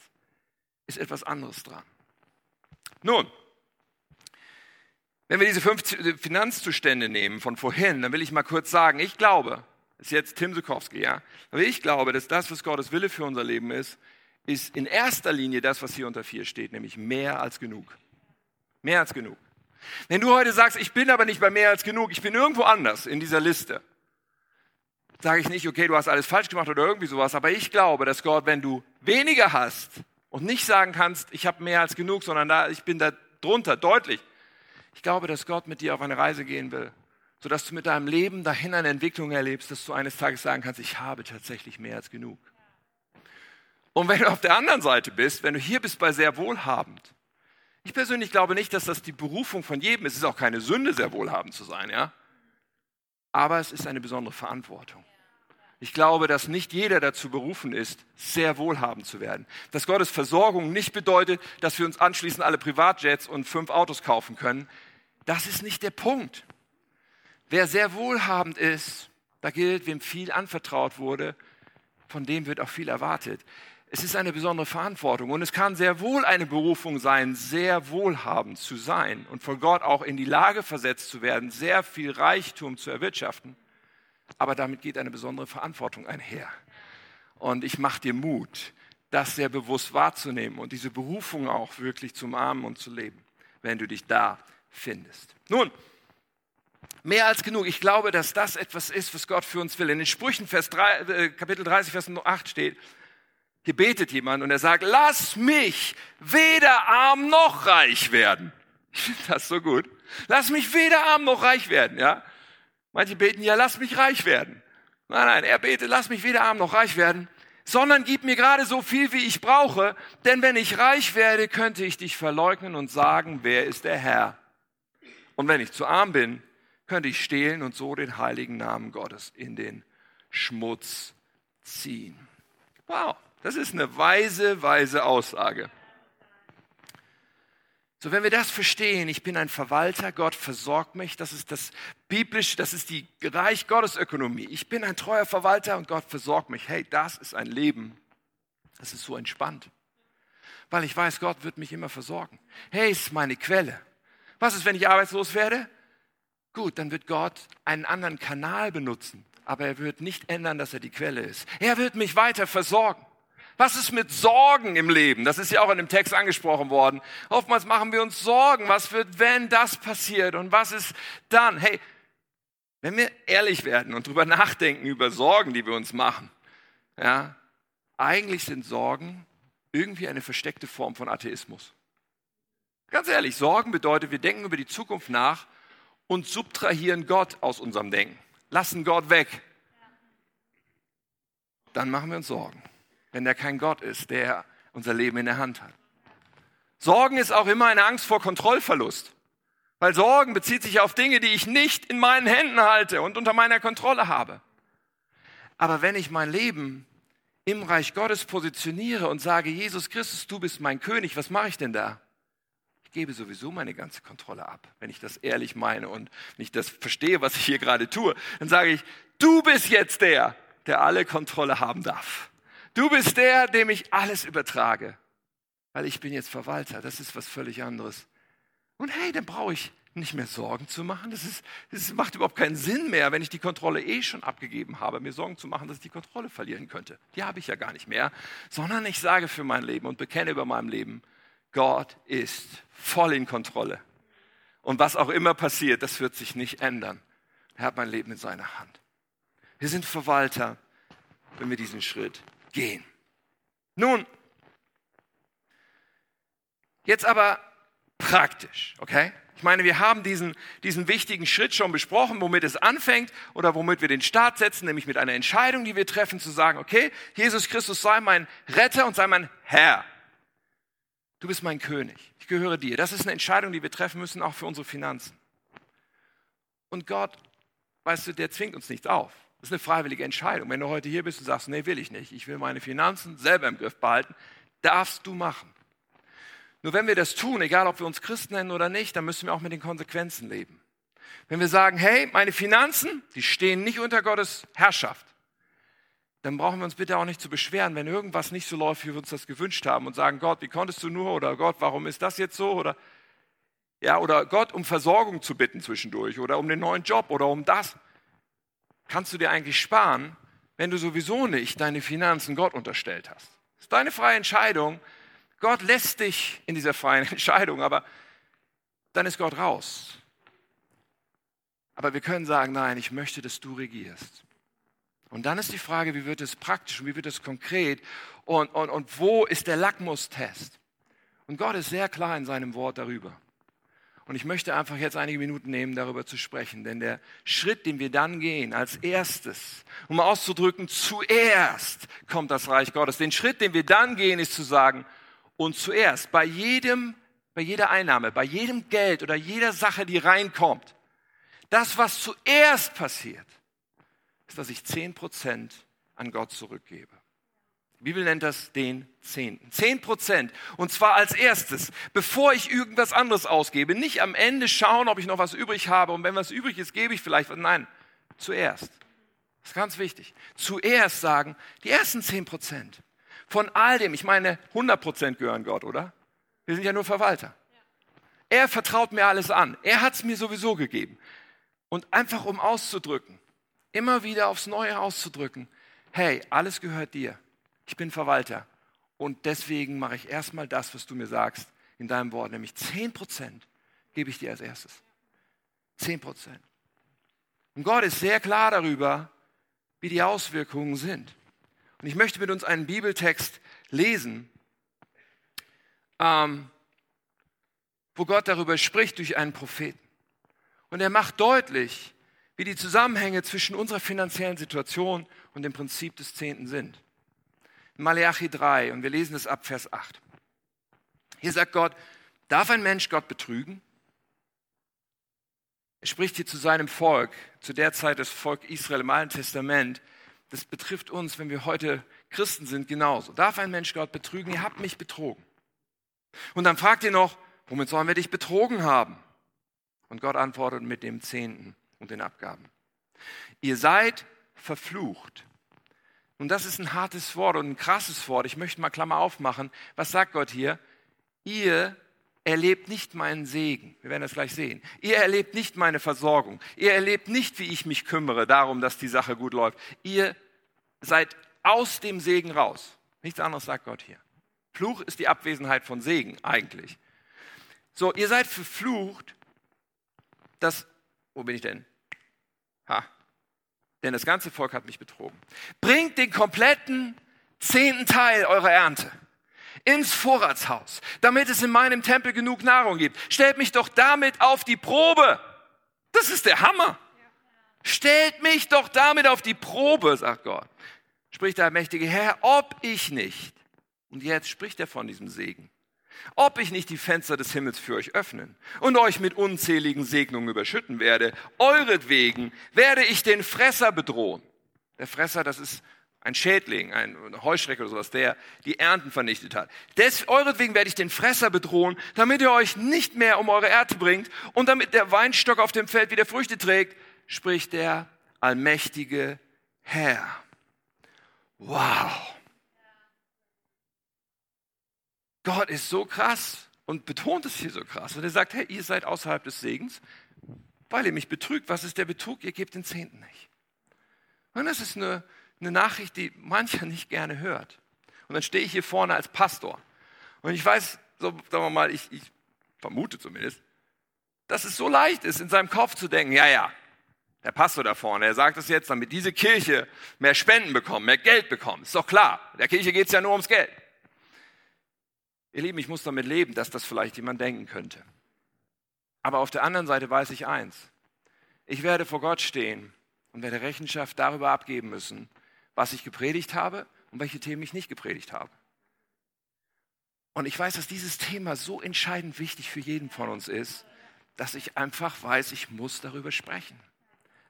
ist etwas anderes dran. Nun, wenn wir diese fünf Finanzzustände nehmen von vorhin, dann will ich mal kurz sagen, ich glaube, das ist jetzt Tim Sukowski, ja, aber ich glaube, dass das, was Gottes Wille für unser Leben ist, ist in erster Linie das, was hier unter vier steht, nämlich mehr als genug. Mehr als genug. Wenn du heute sagst, ich bin aber nicht bei mehr als genug, ich bin irgendwo anders in dieser Liste, sage ich nicht, okay, du hast alles falsch gemacht oder irgendwie sowas, aber ich glaube, dass Gott, wenn du weniger hast und nicht sagen kannst, ich habe mehr als genug, sondern da, ich bin da drunter, deutlich, ich glaube, dass Gott mit dir auf eine Reise gehen will, sodass du mit deinem Leben dahin eine Entwicklung erlebst, dass du eines Tages sagen kannst, ich habe tatsächlich mehr als genug. Und wenn du auf der anderen Seite bist, wenn du hier bist bei sehr wohlhabend, ich persönlich glaube nicht, dass das die Berufung von jedem ist. Es ist auch keine Sünde, sehr wohlhabend zu sein, ja. Aber es ist eine besondere Verantwortung. Ich glaube, dass nicht jeder dazu berufen ist, sehr wohlhabend zu werden. Dass Gottes Versorgung nicht bedeutet, dass wir uns anschließend alle Privatjets und fünf Autos kaufen können. Das ist nicht der Punkt. Wer sehr wohlhabend ist, da gilt, wem viel anvertraut wurde, von dem wird auch viel erwartet. Es ist eine besondere Verantwortung und es kann sehr wohl eine Berufung sein, sehr wohlhabend zu sein und von Gott auch in die Lage versetzt zu werden, sehr viel Reichtum zu erwirtschaften. Aber damit geht eine besondere Verantwortung einher. Und ich mache dir Mut, das sehr bewusst wahrzunehmen und diese Berufung auch wirklich zum Armen und zu leben, wenn du dich da findest. Nun, mehr als genug. Ich glaube, dass das etwas ist, was Gott für uns will. In den Sprüchen, Vers 3, äh, Kapitel 30, Vers 8 steht, hier betet jemand und er sagt, lass mich weder arm noch reich werden. Ich finde das so gut. Lass mich weder arm noch reich werden, ja. Manche beten, ja, lass mich reich werden. Nein, nein, er betet, lass mich weder arm noch reich werden, sondern gib mir gerade so viel, wie ich brauche, denn wenn ich reich werde, könnte ich dich verleugnen und sagen, wer ist der Herr? Und wenn ich zu arm bin, könnte ich stehlen und so den heiligen Namen Gottes in den Schmutz ziehen. Wow, das ist eine weise, weise Aussage. So, wenn wir das verstehen, ich bin ein Verwalter, Gott versorgt mich, das ist das biblische, das ist die Reich Gottes Ökonomie. Ich bin ein treuer Verwalter und Gott versorgt mich. Hey, das ist ein Leben. Das ist so entspannt. Weil ich weiß, Gott wird mich immer versorgen. Hey, ist meine Quelle. Was ist, wenn ich arbeitslos werde? Gut, dann wird Gott einen anderen Kanal benutzen. Aber er wird nicht ändern, dass er die Quelle ist. Er wird mich weiter versorgen. Was ist mit Sorgen im Leben? Das ist ja auch in dem Text angesprochen worden. Oftmals machen wir uns Sorgen. Was wird, wenn das passiert? Und was ist dann? Hey, wenn wir ehrlich werden und drüber nachdenken über Sorgen, die wir uns machen, ja, eigentlich sind Sorgen irgendwie eine versteckte Form von Atheismus. Ganz ehrlich, Sorgen bedeutet, wir denken über die Zukunft nach und subtrahieren Gott aus unserem Denken, lassen Gott weg. dann machen wir uns Sorgen. Wenn der kein Gott ist, der unser Leben in der Hand hat. Sorgen ist auch immer eine Angst vor Kontrollverlust. Weil Sorgen bezieht sich auf Dinge, die ich nicht in meinen Händen halte und unter meiner Kontrolle habe. Aber wenn ich mein Leben im Reich Gottes positioniere und sage, Jesus Christus, du bist mein König, was mache ich denn da? Ich gebe sowieso meine ganze Kontrolle ab, wenn ich das ehrlich meine und nicht das verstehe, was ich hier gerade tue. Dann sage ich, du bist jetzt der, der alle Kontrolle haben darf. Du bist der, dem ich alles übertrage, weil ich bin jetzt Verwalter. Das ist was völlig anderes. Und hey, dann brauche ich nicht mehr Sorgen zu machen. Das, ist, das macht überhaupt keinen Sinn mehr, wenn ich die Kontrolle eh schon abgegeben habe, mir Sorgen zu machen, dass ich die Kontrolle verlieren könnte. Die habe ich ja gar nicht mehr, sondern ich sage für mein Leben und bekenne über meinem Leben, Gott ist voll in Kontrolle. Und was auch immer passiert, das wird sich nicht ändern. Er hat mein Leben in seiner Hand. Wir sind Verwalter, wenn wir diesen Schritt gehen. Nun, jetzt aber praktisch, okay? Ich meine, wir haben diesen, diesen wichtigen Schritt schon besprochen, womit es anfängt oder womit wir den Start setzen, nämlich mit einer Entscheidung, die wir treffen, zu sagen, okay, Jesus Christus sei mein Retter und sei mein Herr. Du bist mein König. Ich gehöre dir. Das ist eine Entscheidung, die wir treffen müssen, auch für unsere Finanzen. Und Gott, weißt du, der zwingt uns nichts auf. Das ist eine freiwillige Entscheidung. Wenn du heute hier bist und sagst, nee, will ich nicht, ich will meine Finanzen selber im Griff behalten, darfst du machen. Nur wenn wir das tun, egal ob wir uns Christen nennen oder nicht, dann müssen wir auch mit den Konsequenzen leben. Wenn wir sagen, hey, meine Finanzen, die stehen nicht unter Gottes Herrschaft, dann brauchen wir uns bitte auch nicht zu beschweren, wenn irgendwas nicht so läuft, wie wir uns das gewünscht haben und sagen, Gott, wie konntest du nur oder Gott, warum ist das jetzt so oder ja, oder Gott um Versorgung zu bitten zwischendurch oder um den neuen Job oder um das. Kannst du dir eigentlich sparen, wenn du sowieso nicht deine Finanzen Gott unterstellt hast. Das ist deine freie Entscheidung, Gott lässt dich in dieser freien Entscheidung, aber dann ist Gott raus. Aber wir können sagen, nein, ich möchte, dass du regierst. Und dann ist die Frage, wie wird es praktisch und wie wird es konkret und, und, und wo ist der Lackmustest? Und Gott ist sehr klar in seinem Wort darüber. Und ich möchte einfach jetzt einige Minuten nehmen, darüber zu sprechen. Denn der Schritt, den wir dann gehen, als erstes, um auszudrücken, zuerst kommt das Reich Gottes. Den Schritt, den wir dann gehen, ist zu sagen, und zuerst bei jedem, bei jeder Einnahme, bei jedem Geld oder jeder Sache, die reinkommt, das, was zuerst passiert, ist, dass ich zehn Prozent an Gott zurückgebe. Die Bibel nennt das den Zehnten. Zehn Prozent. Und zwar als erstes, bevor ich irgendwas anderes ausgebe. Nicht am Ende schauen, ob ich noch was übrig habe. Und wenn was übrig ist, gebe ich vielleicht was. Nein, zuerst. Das ist ganz wichtig. Zuerst sagen, die ersten zehn Prozent von all dem, ich meine, 100% gehören Gott, oder? Wir sind ja nur Verwalter. Er vertraut mir alles an. Er hat es mir sowieso gegeben. Und einfach um auszudrücken, immer wieder aufs Neue auszudrücken, hey, alles gehört dir. Ich bin Verwalter. Und deswegen mache ich erstmal das, was du mir sagst in deinem Wort, nämlich 10% gebe ich dir als erstes. 10%. Und Gott ist sehr klar darüber, wie die Auswirkungen sind. Und ich möchte mit uns einen Bibeltext lesen, ähm, wo Gott darüber spricht durch einen Propheten. Und er macht deutlich, wie die Zusammenhänge zwischen unserer finanziellen Situation und dem Prinzip des Zehnten sind. Malachi 3, und wir lesen es ab Vers 8. Hier sagt Gott, darf ein Mensch Gott betrügen? Er spricht hier zu seinem Volk, zu der Zeit das Volk Israel im Alten Testament, das betrifft uns, wenn wir heute Christen sind, genauso. Darf ein Mensch Gott betrügen? Ihr habt mich betrogen. Und dann fragt ihr noch, womit sollen wir dich betrogen haben? Und Gott antwortet mit dem Zehnten und den Abgaben. Ihr seid verflucht. Und das ist ein hartes Wort und ein krasses Wort. Ich möchte mal Klammer aufmachen. Was sagt Gott hier? Ihr erlebt nicht meinen Segen. Wir werden das gleich sehen. Ihr erlebt nicht meine Versorgung. Ihr erlebt nicht, wie ich mich kümmere darum, dass die Sache gut läuft. Ihr seid aus dem Segen raus. Nichts anderes sagt Gott hier. Fluch ist die Abwesenheit von Segen eigentlich. So, ihr seid verflucht, dass, wo bin ich denn? Ha, denn das ganze Volk hat mich betrogen. Bringt den kompletten zehnten Teil eurer Ernte ins Vorratshaus, damit es in meinem Tempel genug Nahrung gibt. Stellt mich doch damit auf die Probe. Das ist der Hammer. Stellt mich doch damit auf die Probe, sagt Gott. spricht der mächtige Herr, ob ich nicht, und jetzt spricht er von diesem Segen, ob ich nicht die Fenster des Himmels für euch öffnen und euch mit unzähligen Segnungen überschütten werde, euretwegen werde ich den Fresser bedrohen. Der Fresser, das ist ein Schädling, ein Heuschreck oder sowas, der die Ernten vernichtet hat. Des, euretwegen werde ich den Fresser bedrohen, damit er euch nicht mehr um eure Ernte bringt und damit der Weinstock auf dem Feld wieder Früchte trägt, spricht der allmächtige Herr. Wow. Gott ist so krass und betont es hier so krass. Und er sagt, hey, ihr seid außerhalb des Segens, weil ihr mich betrügt. Was ist der Betrug? Ihr gebt den Zehnten nicht. Und das ist eine, eine Nachricht, die mancher nicht gerne hört. Und dann stehe ich hier vorne als Pastor. Und ich weiß, so, sagen wir mal, ich, ich vermute zumindest, dass es so leicht ist, in seinem Kopf zu denken, ja, ja, der Pastor da vorne, er sagt es jetzt, damit diese Kirche mehr Spenden bekommt, mehr Geld bekommt. Ist doch klar. Der Kirche geht es ja nur ums Geld. Ihr Lieben, ich muss damit leben, dass das vielleicht jemand denken könnte. Aber auf der anderen Seite weiß ich eins. Ich werde vor Gott stehen und werde Rechenschaft darüber abgeben müssen, was ich gepredigt habe und welche Themen ich nicht gepredigt habe. Und ich weiß, dass dieses Thema so entscheidend wichtig für jeden von uns ist, dass ich einfach weiß, ich muss darüber sprechen.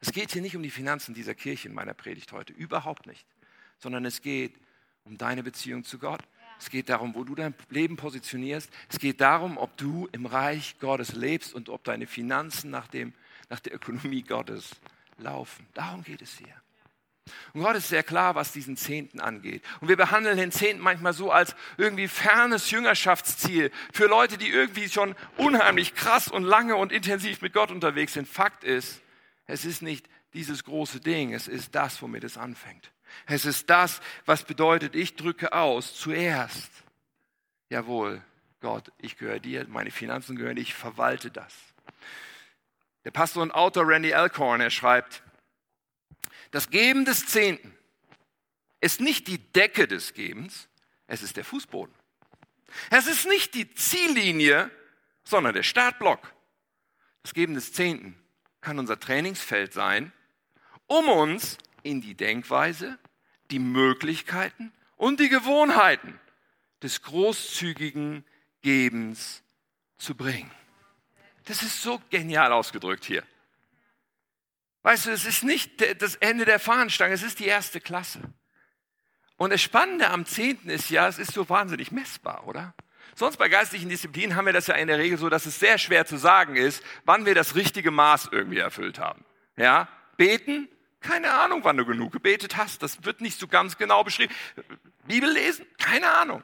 Es geht hier nicht um die Finanzen dieser Kirche in meiner Predigt heute, überhaupt nicht, sondern es geht um deine Beziehung zu Gott. Es geht darum, wo du dein Leben positionierst. Es geht darum, ob du im Reich Gottes lebst und ob deine Finanzen nach, dem, nach der Ökonomie Gottes laufen. Darum geht es hier. Und Gott ist sehr klar, was diesen Zehnten angeht. Und wir behandeln den Zehnten manchmal so als irgendwie fernes Jüngerschaftsziel für Leute, die irgendwie schon unheimlich krass und lange und intensiv mit Gott unterwegs sind. Fakt ist, es ist nicht dieses große Ding, es ist das, womit es anfängt. Es ist das, was bedeutet, ich drücke aus zuerst. Jawohl, Gott, ich gehöre dir, meine Finanzen gehören dir, ich verwalte das. Der Pastor und Autor Randy Alcorn, er schreibt, das Geben des Zehnten ist nicht die Decke des Gebens, es ist der Fußboden. Es ist nicht die Ziellinie, sondern der Startblock. Das Geben des Zehnten kann unser Trainingsfeld sein, um uns in die Denkweise, die Möglichkeiten und die Gewohnheiten des großzügigen Gebens zu bringen. Das ist so genial ausgedrückt hier. Weißt du, es ist nicht das Ende der Fahnenstange, es ist die erste Klasse. Und das Spannende am Zehnten ist ja, es ist so wahnsinnig messbar, oder? Sonst bei geistlichen Disziplinen haben wir das ja in der Regel so, dass es sehr schwer zu sagen ist, wann wir das richtige Maß irgendwie erfüllt haben. Ja? Beten, keine Ahnung, wann du genug gebetet hast. Das wird nicht so ganz genau beschrieben. Bibel lesen? Keine Ahnung.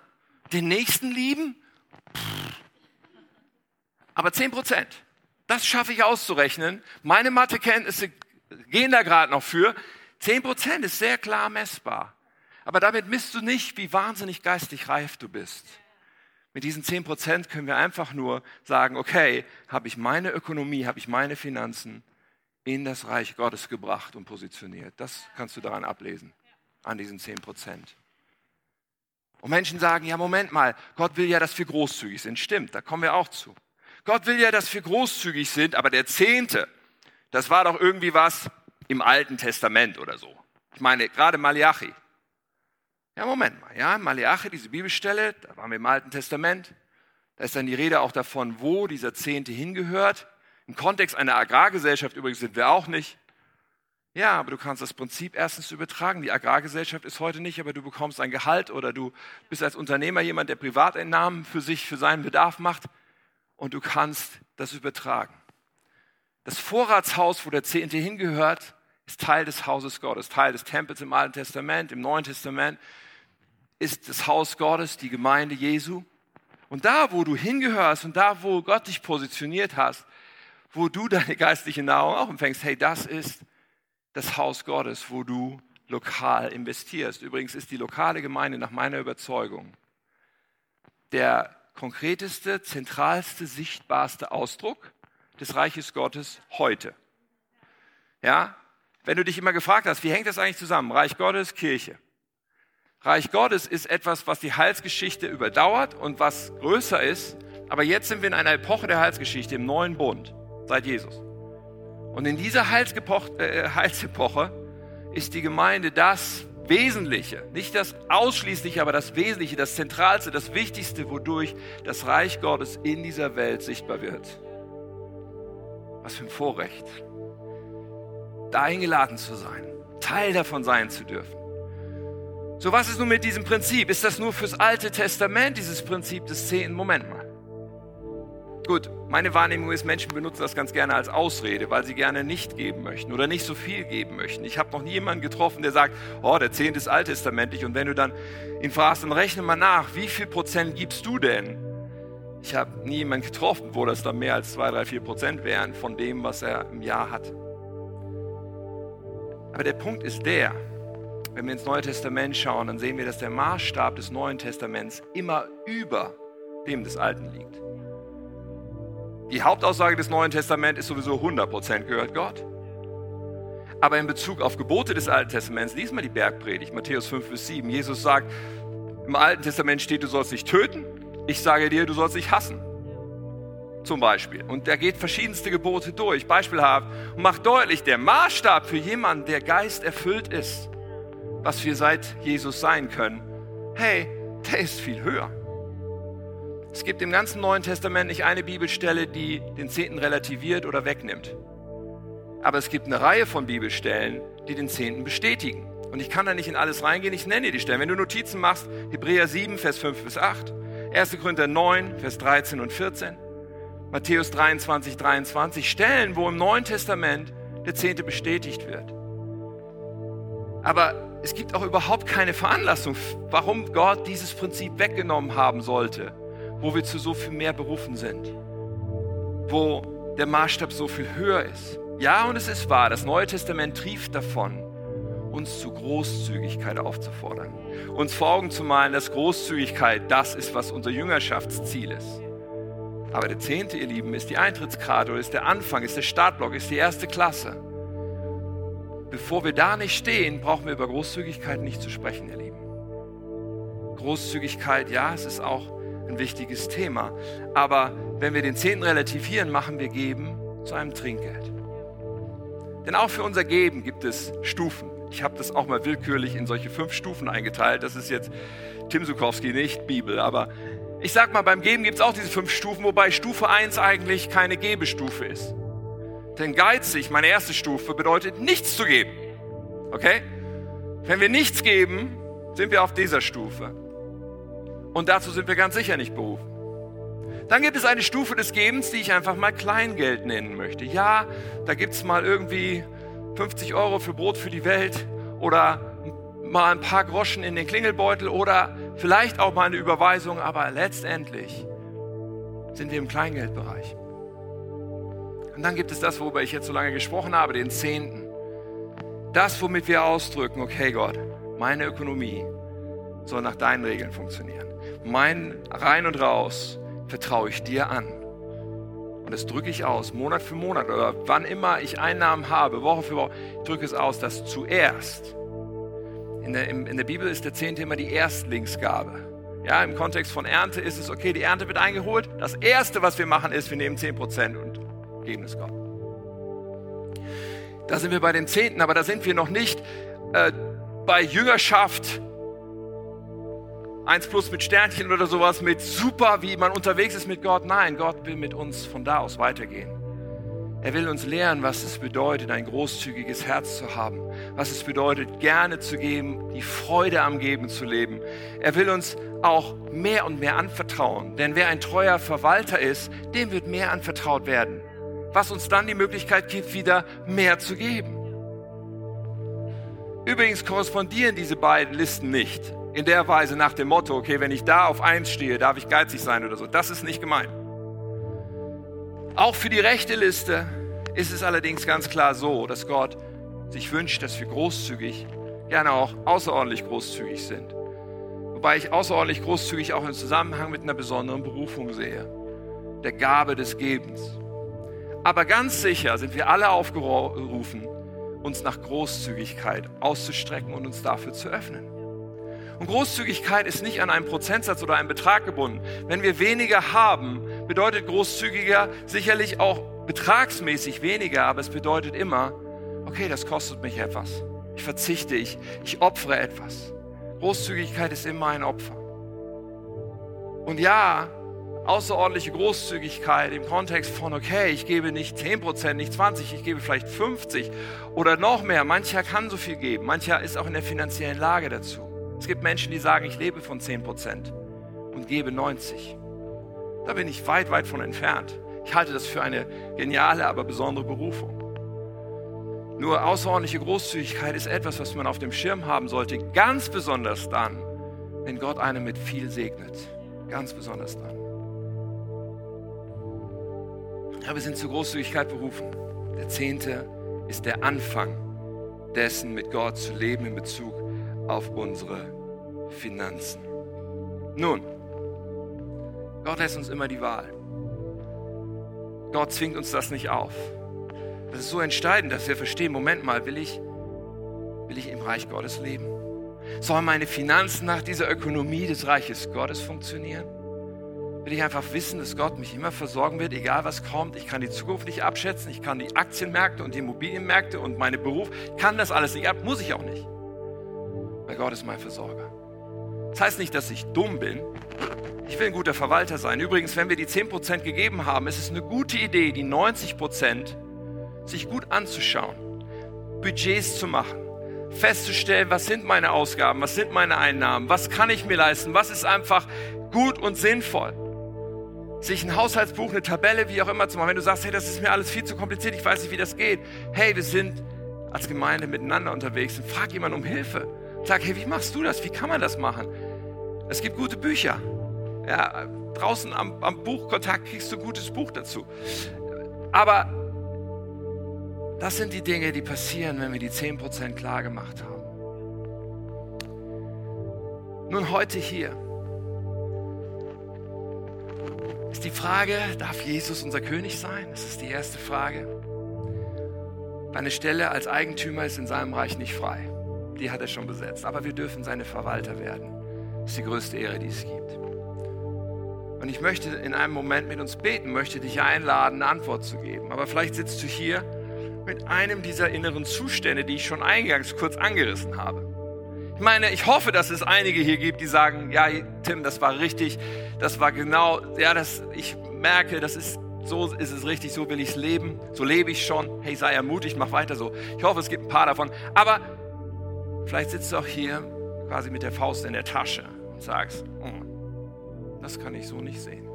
Den Nächsten lieben? Aber 10 Prozent. Das schaffe ich auszurechnen. Meine Mathekenntnisse gehen da gerade noch für. 10 Prozent ist sehr klar messbar. Aber damit misst du nicht, wie wahnsinnig geistig reif du bist. Mit diesen 10 Prozent können wir einfach nur sagen, okay, habe ich meine Ökonomie, habe ich meine Finanzen in das Reich Gottes gebracht und positioniert. Das kannst du daran ablesen, an diesen 10 Prozent. Und Menschen sagen, ja, Moment mal, Gott will ja, dass wir großzügig sind. Stimmt, da kommen wir auch zu. Gott will ja, dass wir großzügig sind, aber der Zehnte, das war doch irgendwie was im Alten Testament oder so. Ich meine, gerade Malachi. Ja, Moment mal, ja, Malachi, diese Bibelstelle, da waren wir im Alten Testament. Da ist dann die Rede auch davon, wo dieser Zehnte hingehört. Im Kontext einer Agrargesellschaft übrigens sind wir auch nicht. Ja, aber du kannst das Prinzip erstens übertragen. Die Agrargesellschaft ist heute nicht, aber du bekommst ein Gehalt oder du bist als Unternehmer jemand, der Privatentnahmen für sich, für seinen Bedarf macht und du kannst das übertragen. Das Vorratshaus, wo der Zehnte hingehört, ist Teil des Hauses Gottes, Teil des Tempels im Alten Testament, im Neuen Testament ist das Haus Gottes, die Gemeinde Jesu. Und da, wo du hingehörst und da, wo Gott dich positioniert hast, wo du deine geistliche Nahrung auch empfängst. Hey, das ist das Haus Gottes, wo du lokal investierst. Übrigens ist die lokale Gemeinde nach meiner Überzeugung der konkreteste, zentralste, sichtbarste Ausdruck des Reiches Gottes heute. Ja, wenn du dich immer gefragt hast, wie hängt das eigentlich zusammen? Reich Gottes, Kirche. Reich Gottes ist etwas, was die Heilsgeschichte überdauert und was größer ist. Aber jetzt sind wir in einer Epoche der Heilsgeschichte im neuen Bund seit Jesus. Und in dieser Heilsepoche ist die Gemeinde das, Wesentliche, nicht das Ausschließliche, aber das Wesentliche, das Zentralste, das Wichtigste, wodurch das Reich Gottes in dieser Welt sichtbar wird. Was für ein Vorrecht, da eingeladen zu sein, Teil davon sein zu dürfen. So, was ist nun mit diesem Prinzip? Ist das nur fürs Alte Testament, dieses Prinzip des Zehnten? Moment mal. Gut, meine Wahrnehmung ist, Menschen benutzen das ganz gerne als Ausrede, weil sie gerne nicht geben möchten oder nicht so viel geben möchten. Ich habe noch nie jemanden getroffen, der sagt, oh, der Zehnte ist alttestamentlich. Und wenn du dann ihn fragst, dann rechne mal nach, wie viel Prozent gibst du denn? Ich habe nie jemanden getroffen, wo das dann mehr als zwei, drei, vier Prozent wären von dem, was er im Jahr hat. Aber der Punkt ist der, wenn wir ins Neue Testament schauen, dann sehen wir, dass der Maßstab des Neuen Testaments immer über dem des Alten liegt. Die Hauptaussage des Neuen Testaments ist sowieso 100% gehört Gott. Aber in Bezug auf Gebote des Alten Testaments, lies mal die Bergpredigt, Matthäus 5 bis 7. Jesus sagt, im Alten Testament steht, du sollst nicht töten. Ich sage dir, du sollst nicht hassen. Zum Beispiel. Und er geht verschiedenste Gebote durch, beispielhaft, und macht deutlich, der Maßstab für jemanden, der Geist erfüllt ist, was wir seit Jesus sein können, hey, der ist viel höher. Es gibt im ganzen Neuen Testament nicht eine Bibelstelle, die den Zehnten relativiert oder wegnimmt. Aber es gibt eine Reihe von Bibelstellen, die den Zehnten bestätigen. Und ich kann da nicht in alles reingehen, ich nenne dir die Stellen. Wenn du Notizen machst, Hebräer 7, Vers 5 bis 8, 1. Korinther 9, Vers 13 und 14, Matthäus 23, 23, Stellen, wo im Neuen Testament der Zehnte bestätigt wird. Aber es gibt auch überhaupt keine Veranlassung, warum Gott dieses Prinzip weggenommen haben sollte, wo wir zu so viel mehr berufen sind, wo der Maßstab so viel höher ist. Ja, und es ist wahr, das Neue Testament trieft davon, uns zu Großzügigkeit aufzufordern, uns vor Augen zu malen, dass Großzügigkeit das ist, was unser Jüngerschaftsziel ist. Aber der Zehnte, ihr Lieben, ist die Eintrittskarte oder ist der Anfang, ist der Startblock, ist die erste Klasse. Bevor wir da nicht stehen, brauchen wir über Großzügigkeit nicht zu sprechen, ihr Lieben. Großzügigkeit, ja, es ist auch ein wichtiges Thema. Aber wenn wir den Zehnten relativieren, machen wir Geben zu einem Trinkgeld. Denn auch für unser Geben gibt es Stufen. Ich habe das auch mal willkürlich in solche fünf Stufen eingeteilt. Das ist jetzt Tim Sukowski, nicht Bibel. Aber ich sag mal, beim Geben gibt es auch diese fünf Stufen, wobei Stufe 1 eigentlich keine Gebestufe ist. Denn geizig, meine erste Stufe, bedeutet nichts zu geben. Okay? Wenn wir nichts geben, sind wir auf dieser Stufe. Und dazu sind wir ganz sicher nicht berufen. Dann gibt es eine Stufe des Gebens, die ich einfach mal Kleingeld nennen möchte. Ja, da gibt es mal irgendwie 50 Euro für Brot für die Welt oder mal ein paar Groschen in den Klingelbeutel oder vielleicht auch mal eine Überweisung, aber letztendlich sind wir im Kleingeldbereich. Und dann gibt es das, worüber ich jetzt so lange gesprochen habe, den Zehnten. Das, womit wir ausdrücken, okay Gott, meine Ökonomie soll nach deinen Regeln funktionieren. Mein Rein und Raus vertraue ich dir an. Und das drücke ich aus, Monat für Monat oder wann immer ich Einnahmen habe, Woche für Woche, drücke es aus, dass zuerst, in der, in der Bibel ist der Zehnte immer die Erstlingsgabe. Ja, im Kontext von Ernte ist es okay, die Ernte wird eingeholt. Das Erste, was wir machen, ist, wir nehmen 10% und geben es Gott. Da sind wir bei den Zehnten, aber da sind wir noch nicht äh, bei Jüngerschaft 1 plus mit Sternchen oder sowas, mit super, wie man unterwegs ist mit Gott. Nein, Gott will mit uns von da aus weitergehen. Er will uns lernen, was es bedeutet, ein großzügiges Herz zu haben, was es bedeutet, gerne zu geben, die Freude am Geben zu leben. Er will uns auch mehr und mehr anvertrauen, denn wer ein treuer Verwalter ist, dem wird mehr anvertraut werden, was uns dann die Möglichkeit gibt, wieder mehr zu geben. Übrigens korrespondieren diese beiden Listen nicht in der Weise nach dem Motto, okay, wenn ich da auf eins stehe, darf ich geizig sein oder so. Das ist nicht gemeint. Auch für die rechte Liste ist es allerdings ganz klar so, dass Gott sich wünscht, dass wir großzügig, gerne auch außerordentlich großzügig sind. Wobei ich außerordentlich großzügig auch im Zusammenhang mit einer besonderen Berufung sehe, der Gabe des Gebens. Aber ganz sicher sind wir alle aufgerufen, uns nach Großzügigkeit auszustrecken und uns dafür zu öffnen. Und Großzügigkeit ist nicht an einen Prozentsatz oder einen Betrag gebunden. Wenn wir weniger haben, bedeutet großzügiger sicherlich auch betragsmäßig weniger, aber es bedeutet immer, okay, das kostet mich etwas. ich verzichte, ich, ich opfere etwas. Großzügigkeit ist immer ein Opfer. Und ja, außerordentliche Großzügigkeit im Kontext von, okay, ich gebe nicht 10%, nicht 20%, ich gebe vielleicht 50% oder noch mehr. Mancher kann so viel geben, mancher ist auch in der finanziellen Lage dazu. Es gibt Menschen, die sagen, ich lebe von 10% und gebe 90%. Da bin ich weit, weit von entfernt. Ich halte das für eine geniale, aber besondere Berufung. Nur außerordentliche Großzügigkeit ist etwas, was man auf dem Schirm haben sollte, ganz besonders dann, wenn Gott einen mit viel segnet. Ganz besonders dann. Ja, wir sind zur Großzügigkeit berufen. Der Zehnte ist der Anfang dessen, mit Gott zu leben in Bezug auf unsere Finanzen. Nun, Gott lässt uns immer die Wahl. Gott zwingt uns das nicht auf. Das ist so entscheidend, dass wir verstehen, Moment mal, will ich, will ich im Reich Gottes leben? Sollen meine Finanzen nach dieser Ökonomie des Reiches Gottes funktionieren? Will ich einfach wissen, dass Gott mich immer versorgen wird, egal was kommt. Ich kann die Zukunft nicht abschätzen. Ich kann die Aktienmärkte und die Immobilienmärkte und meine Beruf, kann das alles nicht ab, muss ich auch nicht. Weil Gott ist mein Versorger. Das heißt nicht, dass ich dumm bin. Ich will ein guter Verwalter sein. Übrigens, wenn wir die 10% gegeben haben, ist es eine gute Idee, die 90% sich gut anzuschauen, Budgets zu machen, festzustellen, was sind meine Ausgaben, was sind meine Einnahmen, was kann ich mir leisten, was ist einfach gut und sinnvoll. Sich ein Haushaltsbuch, eine Tabelle, wie auch immer zu machen. Wenn du sagst, hey, das ist mir alles viel zu kompliziert, ich weiß nicht, wie das geht. Hey, wir sind als Gemeinde miteinander unterwegs und frag jemanden um Hilfe. Sag, hey, wie machst du das? Wie kann man das machen? Es gibt gute Bücher. Ja, draußen am, am Buchkontakt kriegst du ein gutes Buch dazu. Aber das sind die Dinge, die passieren, wenn wir die 10% klar gemacht haben. Nun heute hier ist die Frage, darf Jesus unser König sein? Das ist die erste Frage. Deine Stelle als Eigentümer ist in seinem Reich nicht frei. Die hat er schon besetzt. Aber wir dürfen seine Verwalter werden. Das ist die größte Ehre, die es gibt. Und ich möchte in einem Moment mit uns beten, möchte dich einladen, eine Antwort zu geben. Aber vielleicht sitzt du hier mit einem dieser inneren Zustände, die ich schon eingangs kurz angerissen habe. Ich meine, ich hoffe, dass es einige hier gibt, die sagen, ja, Tim, das war richtig, das war genau, ja, das, ich merke, das ist, so ist es richtig, so will ich es leben, so lebe ich schon. Hey, sei ermutigt, mach weiter so. Ich hoffe, es gibt ein paar davon. Aber vielleicht sitzt du auch hier quasi mit der Faust in der Tasche und sagst, oh, das kann ich so nicht sehen.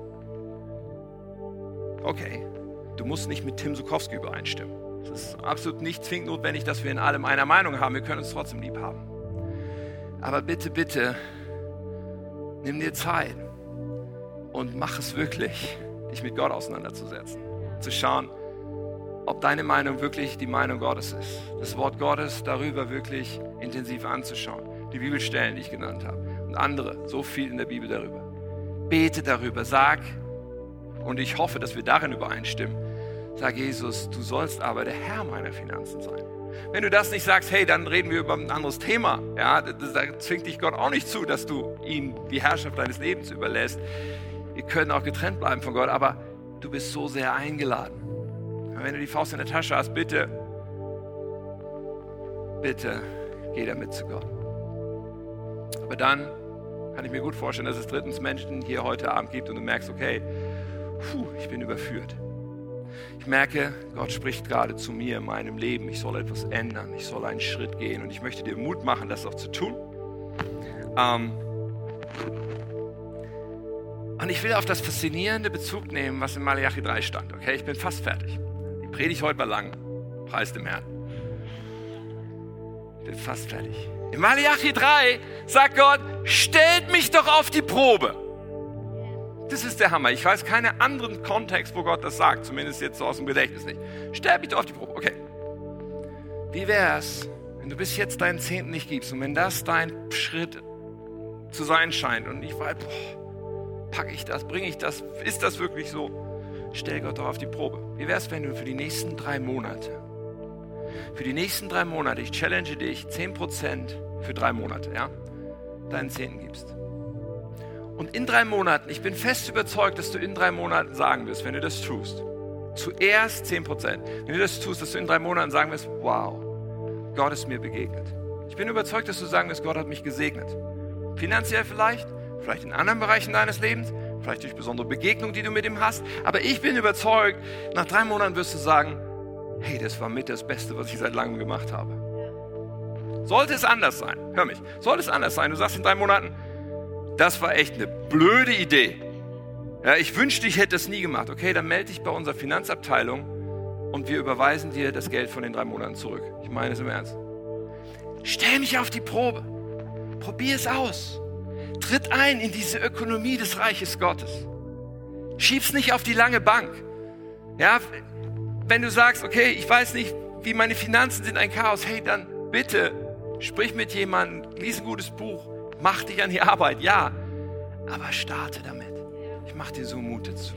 Okay, du musst nicht mit Tim Sukowski übereinstimmen. Es ist absolut nicht zwingend notwendig, dass wir in allem einer Meinung haben. Wir können uns trotzdem lieb haben. Aber bitte, bitte, nimm dir Zeit und mach es wirklich, dich mit Gott auseinanderzusetzen. Zu schauen, ob deine Meinung wirklich die Meinung Gottes ist. Das Wort Gottes darüber wirklich intensiv anzuschauen. Die Bibelstellen, die ich genannt habe. Und andere, so viel in der Bibel darüber. Bete darüber, sag, und ich hoffe, dass wir darin übereinstimmen, Sag Jesus, du sollst aber der Herr meiner Finanzen sein. Wenn du das nicht sagst, hey, dann reden wir über ein anderes Thema. Ja, da zwingt dich Gott auch nicht zu, dass du ihm die Herrschaft deines Lebens überlässt. Wir können auch getrennt bleiben von Gott, aber du bist so sehr eingeladen. Wenn du die Faust in der Tasche hast, bitte, bitte geh damit zu Gott. Aber dann kann ich mir gut vorstellen, dass es drittens Menschen hier heute Abend gibt und du merkst, okay, puh, ich bin überführt. Ich merke, Gott spricht gerade zu mir in meinem Leben. Ich soll etwas ändern. Ich soll einen Schritt gehen. Und ich möchte dir Mut machen, das auch zu tun. Ähm und ich will auf das faszinierende Bezug nehmen, was in Malachi 3 stand. Okay, ich bin fast fertig. Die Predigt heute war lang. Preis dem Herrn. Bin fast fertig. In Malachi 3 sagt Gott, stellt mich doch auf die Probe. Das ist der Hammer. Ich weiß keinen anderen Kontext, wo Gott das sagt, zumindest jetzt so aus dem Gedächtnis nicht. Stell bitte auf die Probe. Okay. Wie wäre es, wenn du bis jetzt deinen Zehnten nicht gibst und wenn das dein Schritt zu sein scheint und ich weiß, boah, packe ich das, bringe ich das, ist das wirklich so? Stell Gott doch auf die Probe. Wie wäre es, wenn du für die nächsten drei Monate, für die nächsten drei Monate, ich challenge dich, 10% für drei Monate, ja, deinen Zehnten gibst. Und in drei Monaten, ich bin fest überzeugt, dass du in drei Monaten sagen wirst, wenn du das tust, zuerst 10 Prozent, wenn du das tust, dass du in drei Monaten sagen wirst, wow, Gott ist mir begegnet. Ich bin überzeugt, dass du sagen wirst, Gott hat mich gesegnet. Finanziell vielleicht, vielleicht in anderen Bereichen deines Lebens, vielleicht durch besondere Begegnungen, die du mit ihm hast. Aber ich bin überzeugt, nach drei Monaten wirst du sagen, hey, das war mit das Beste, was ich seit langem gemacht habe. Sollte es anders sein, hör mich, sollte es anders sein, du sagst in drei Monaten, das war echt eine blöde Idee. Ja, ich wünschte, ich hätte das nie gemacht. Okay, dann melde dich bei unserer Finanzabteilung und wir überweisen dir das Geld von den drei Monaten zurück. Ich meine es im Ernst. Stell mich auf die Probe. Probier es aus. Tritt ein in diese Ökonomie des Reiches Gottes. Schieb's nicht auf die lange Bank. Ja, wenn du sagst, okay, ich weiß nicht, wie meine Finanzen sind, ein Chaos, hey, dann bitte sprich mit jemandem, lies ein gutes Buch, mach dich an die Arbeit, ja, aber starte damit. Ich mach dir so Mut dazu.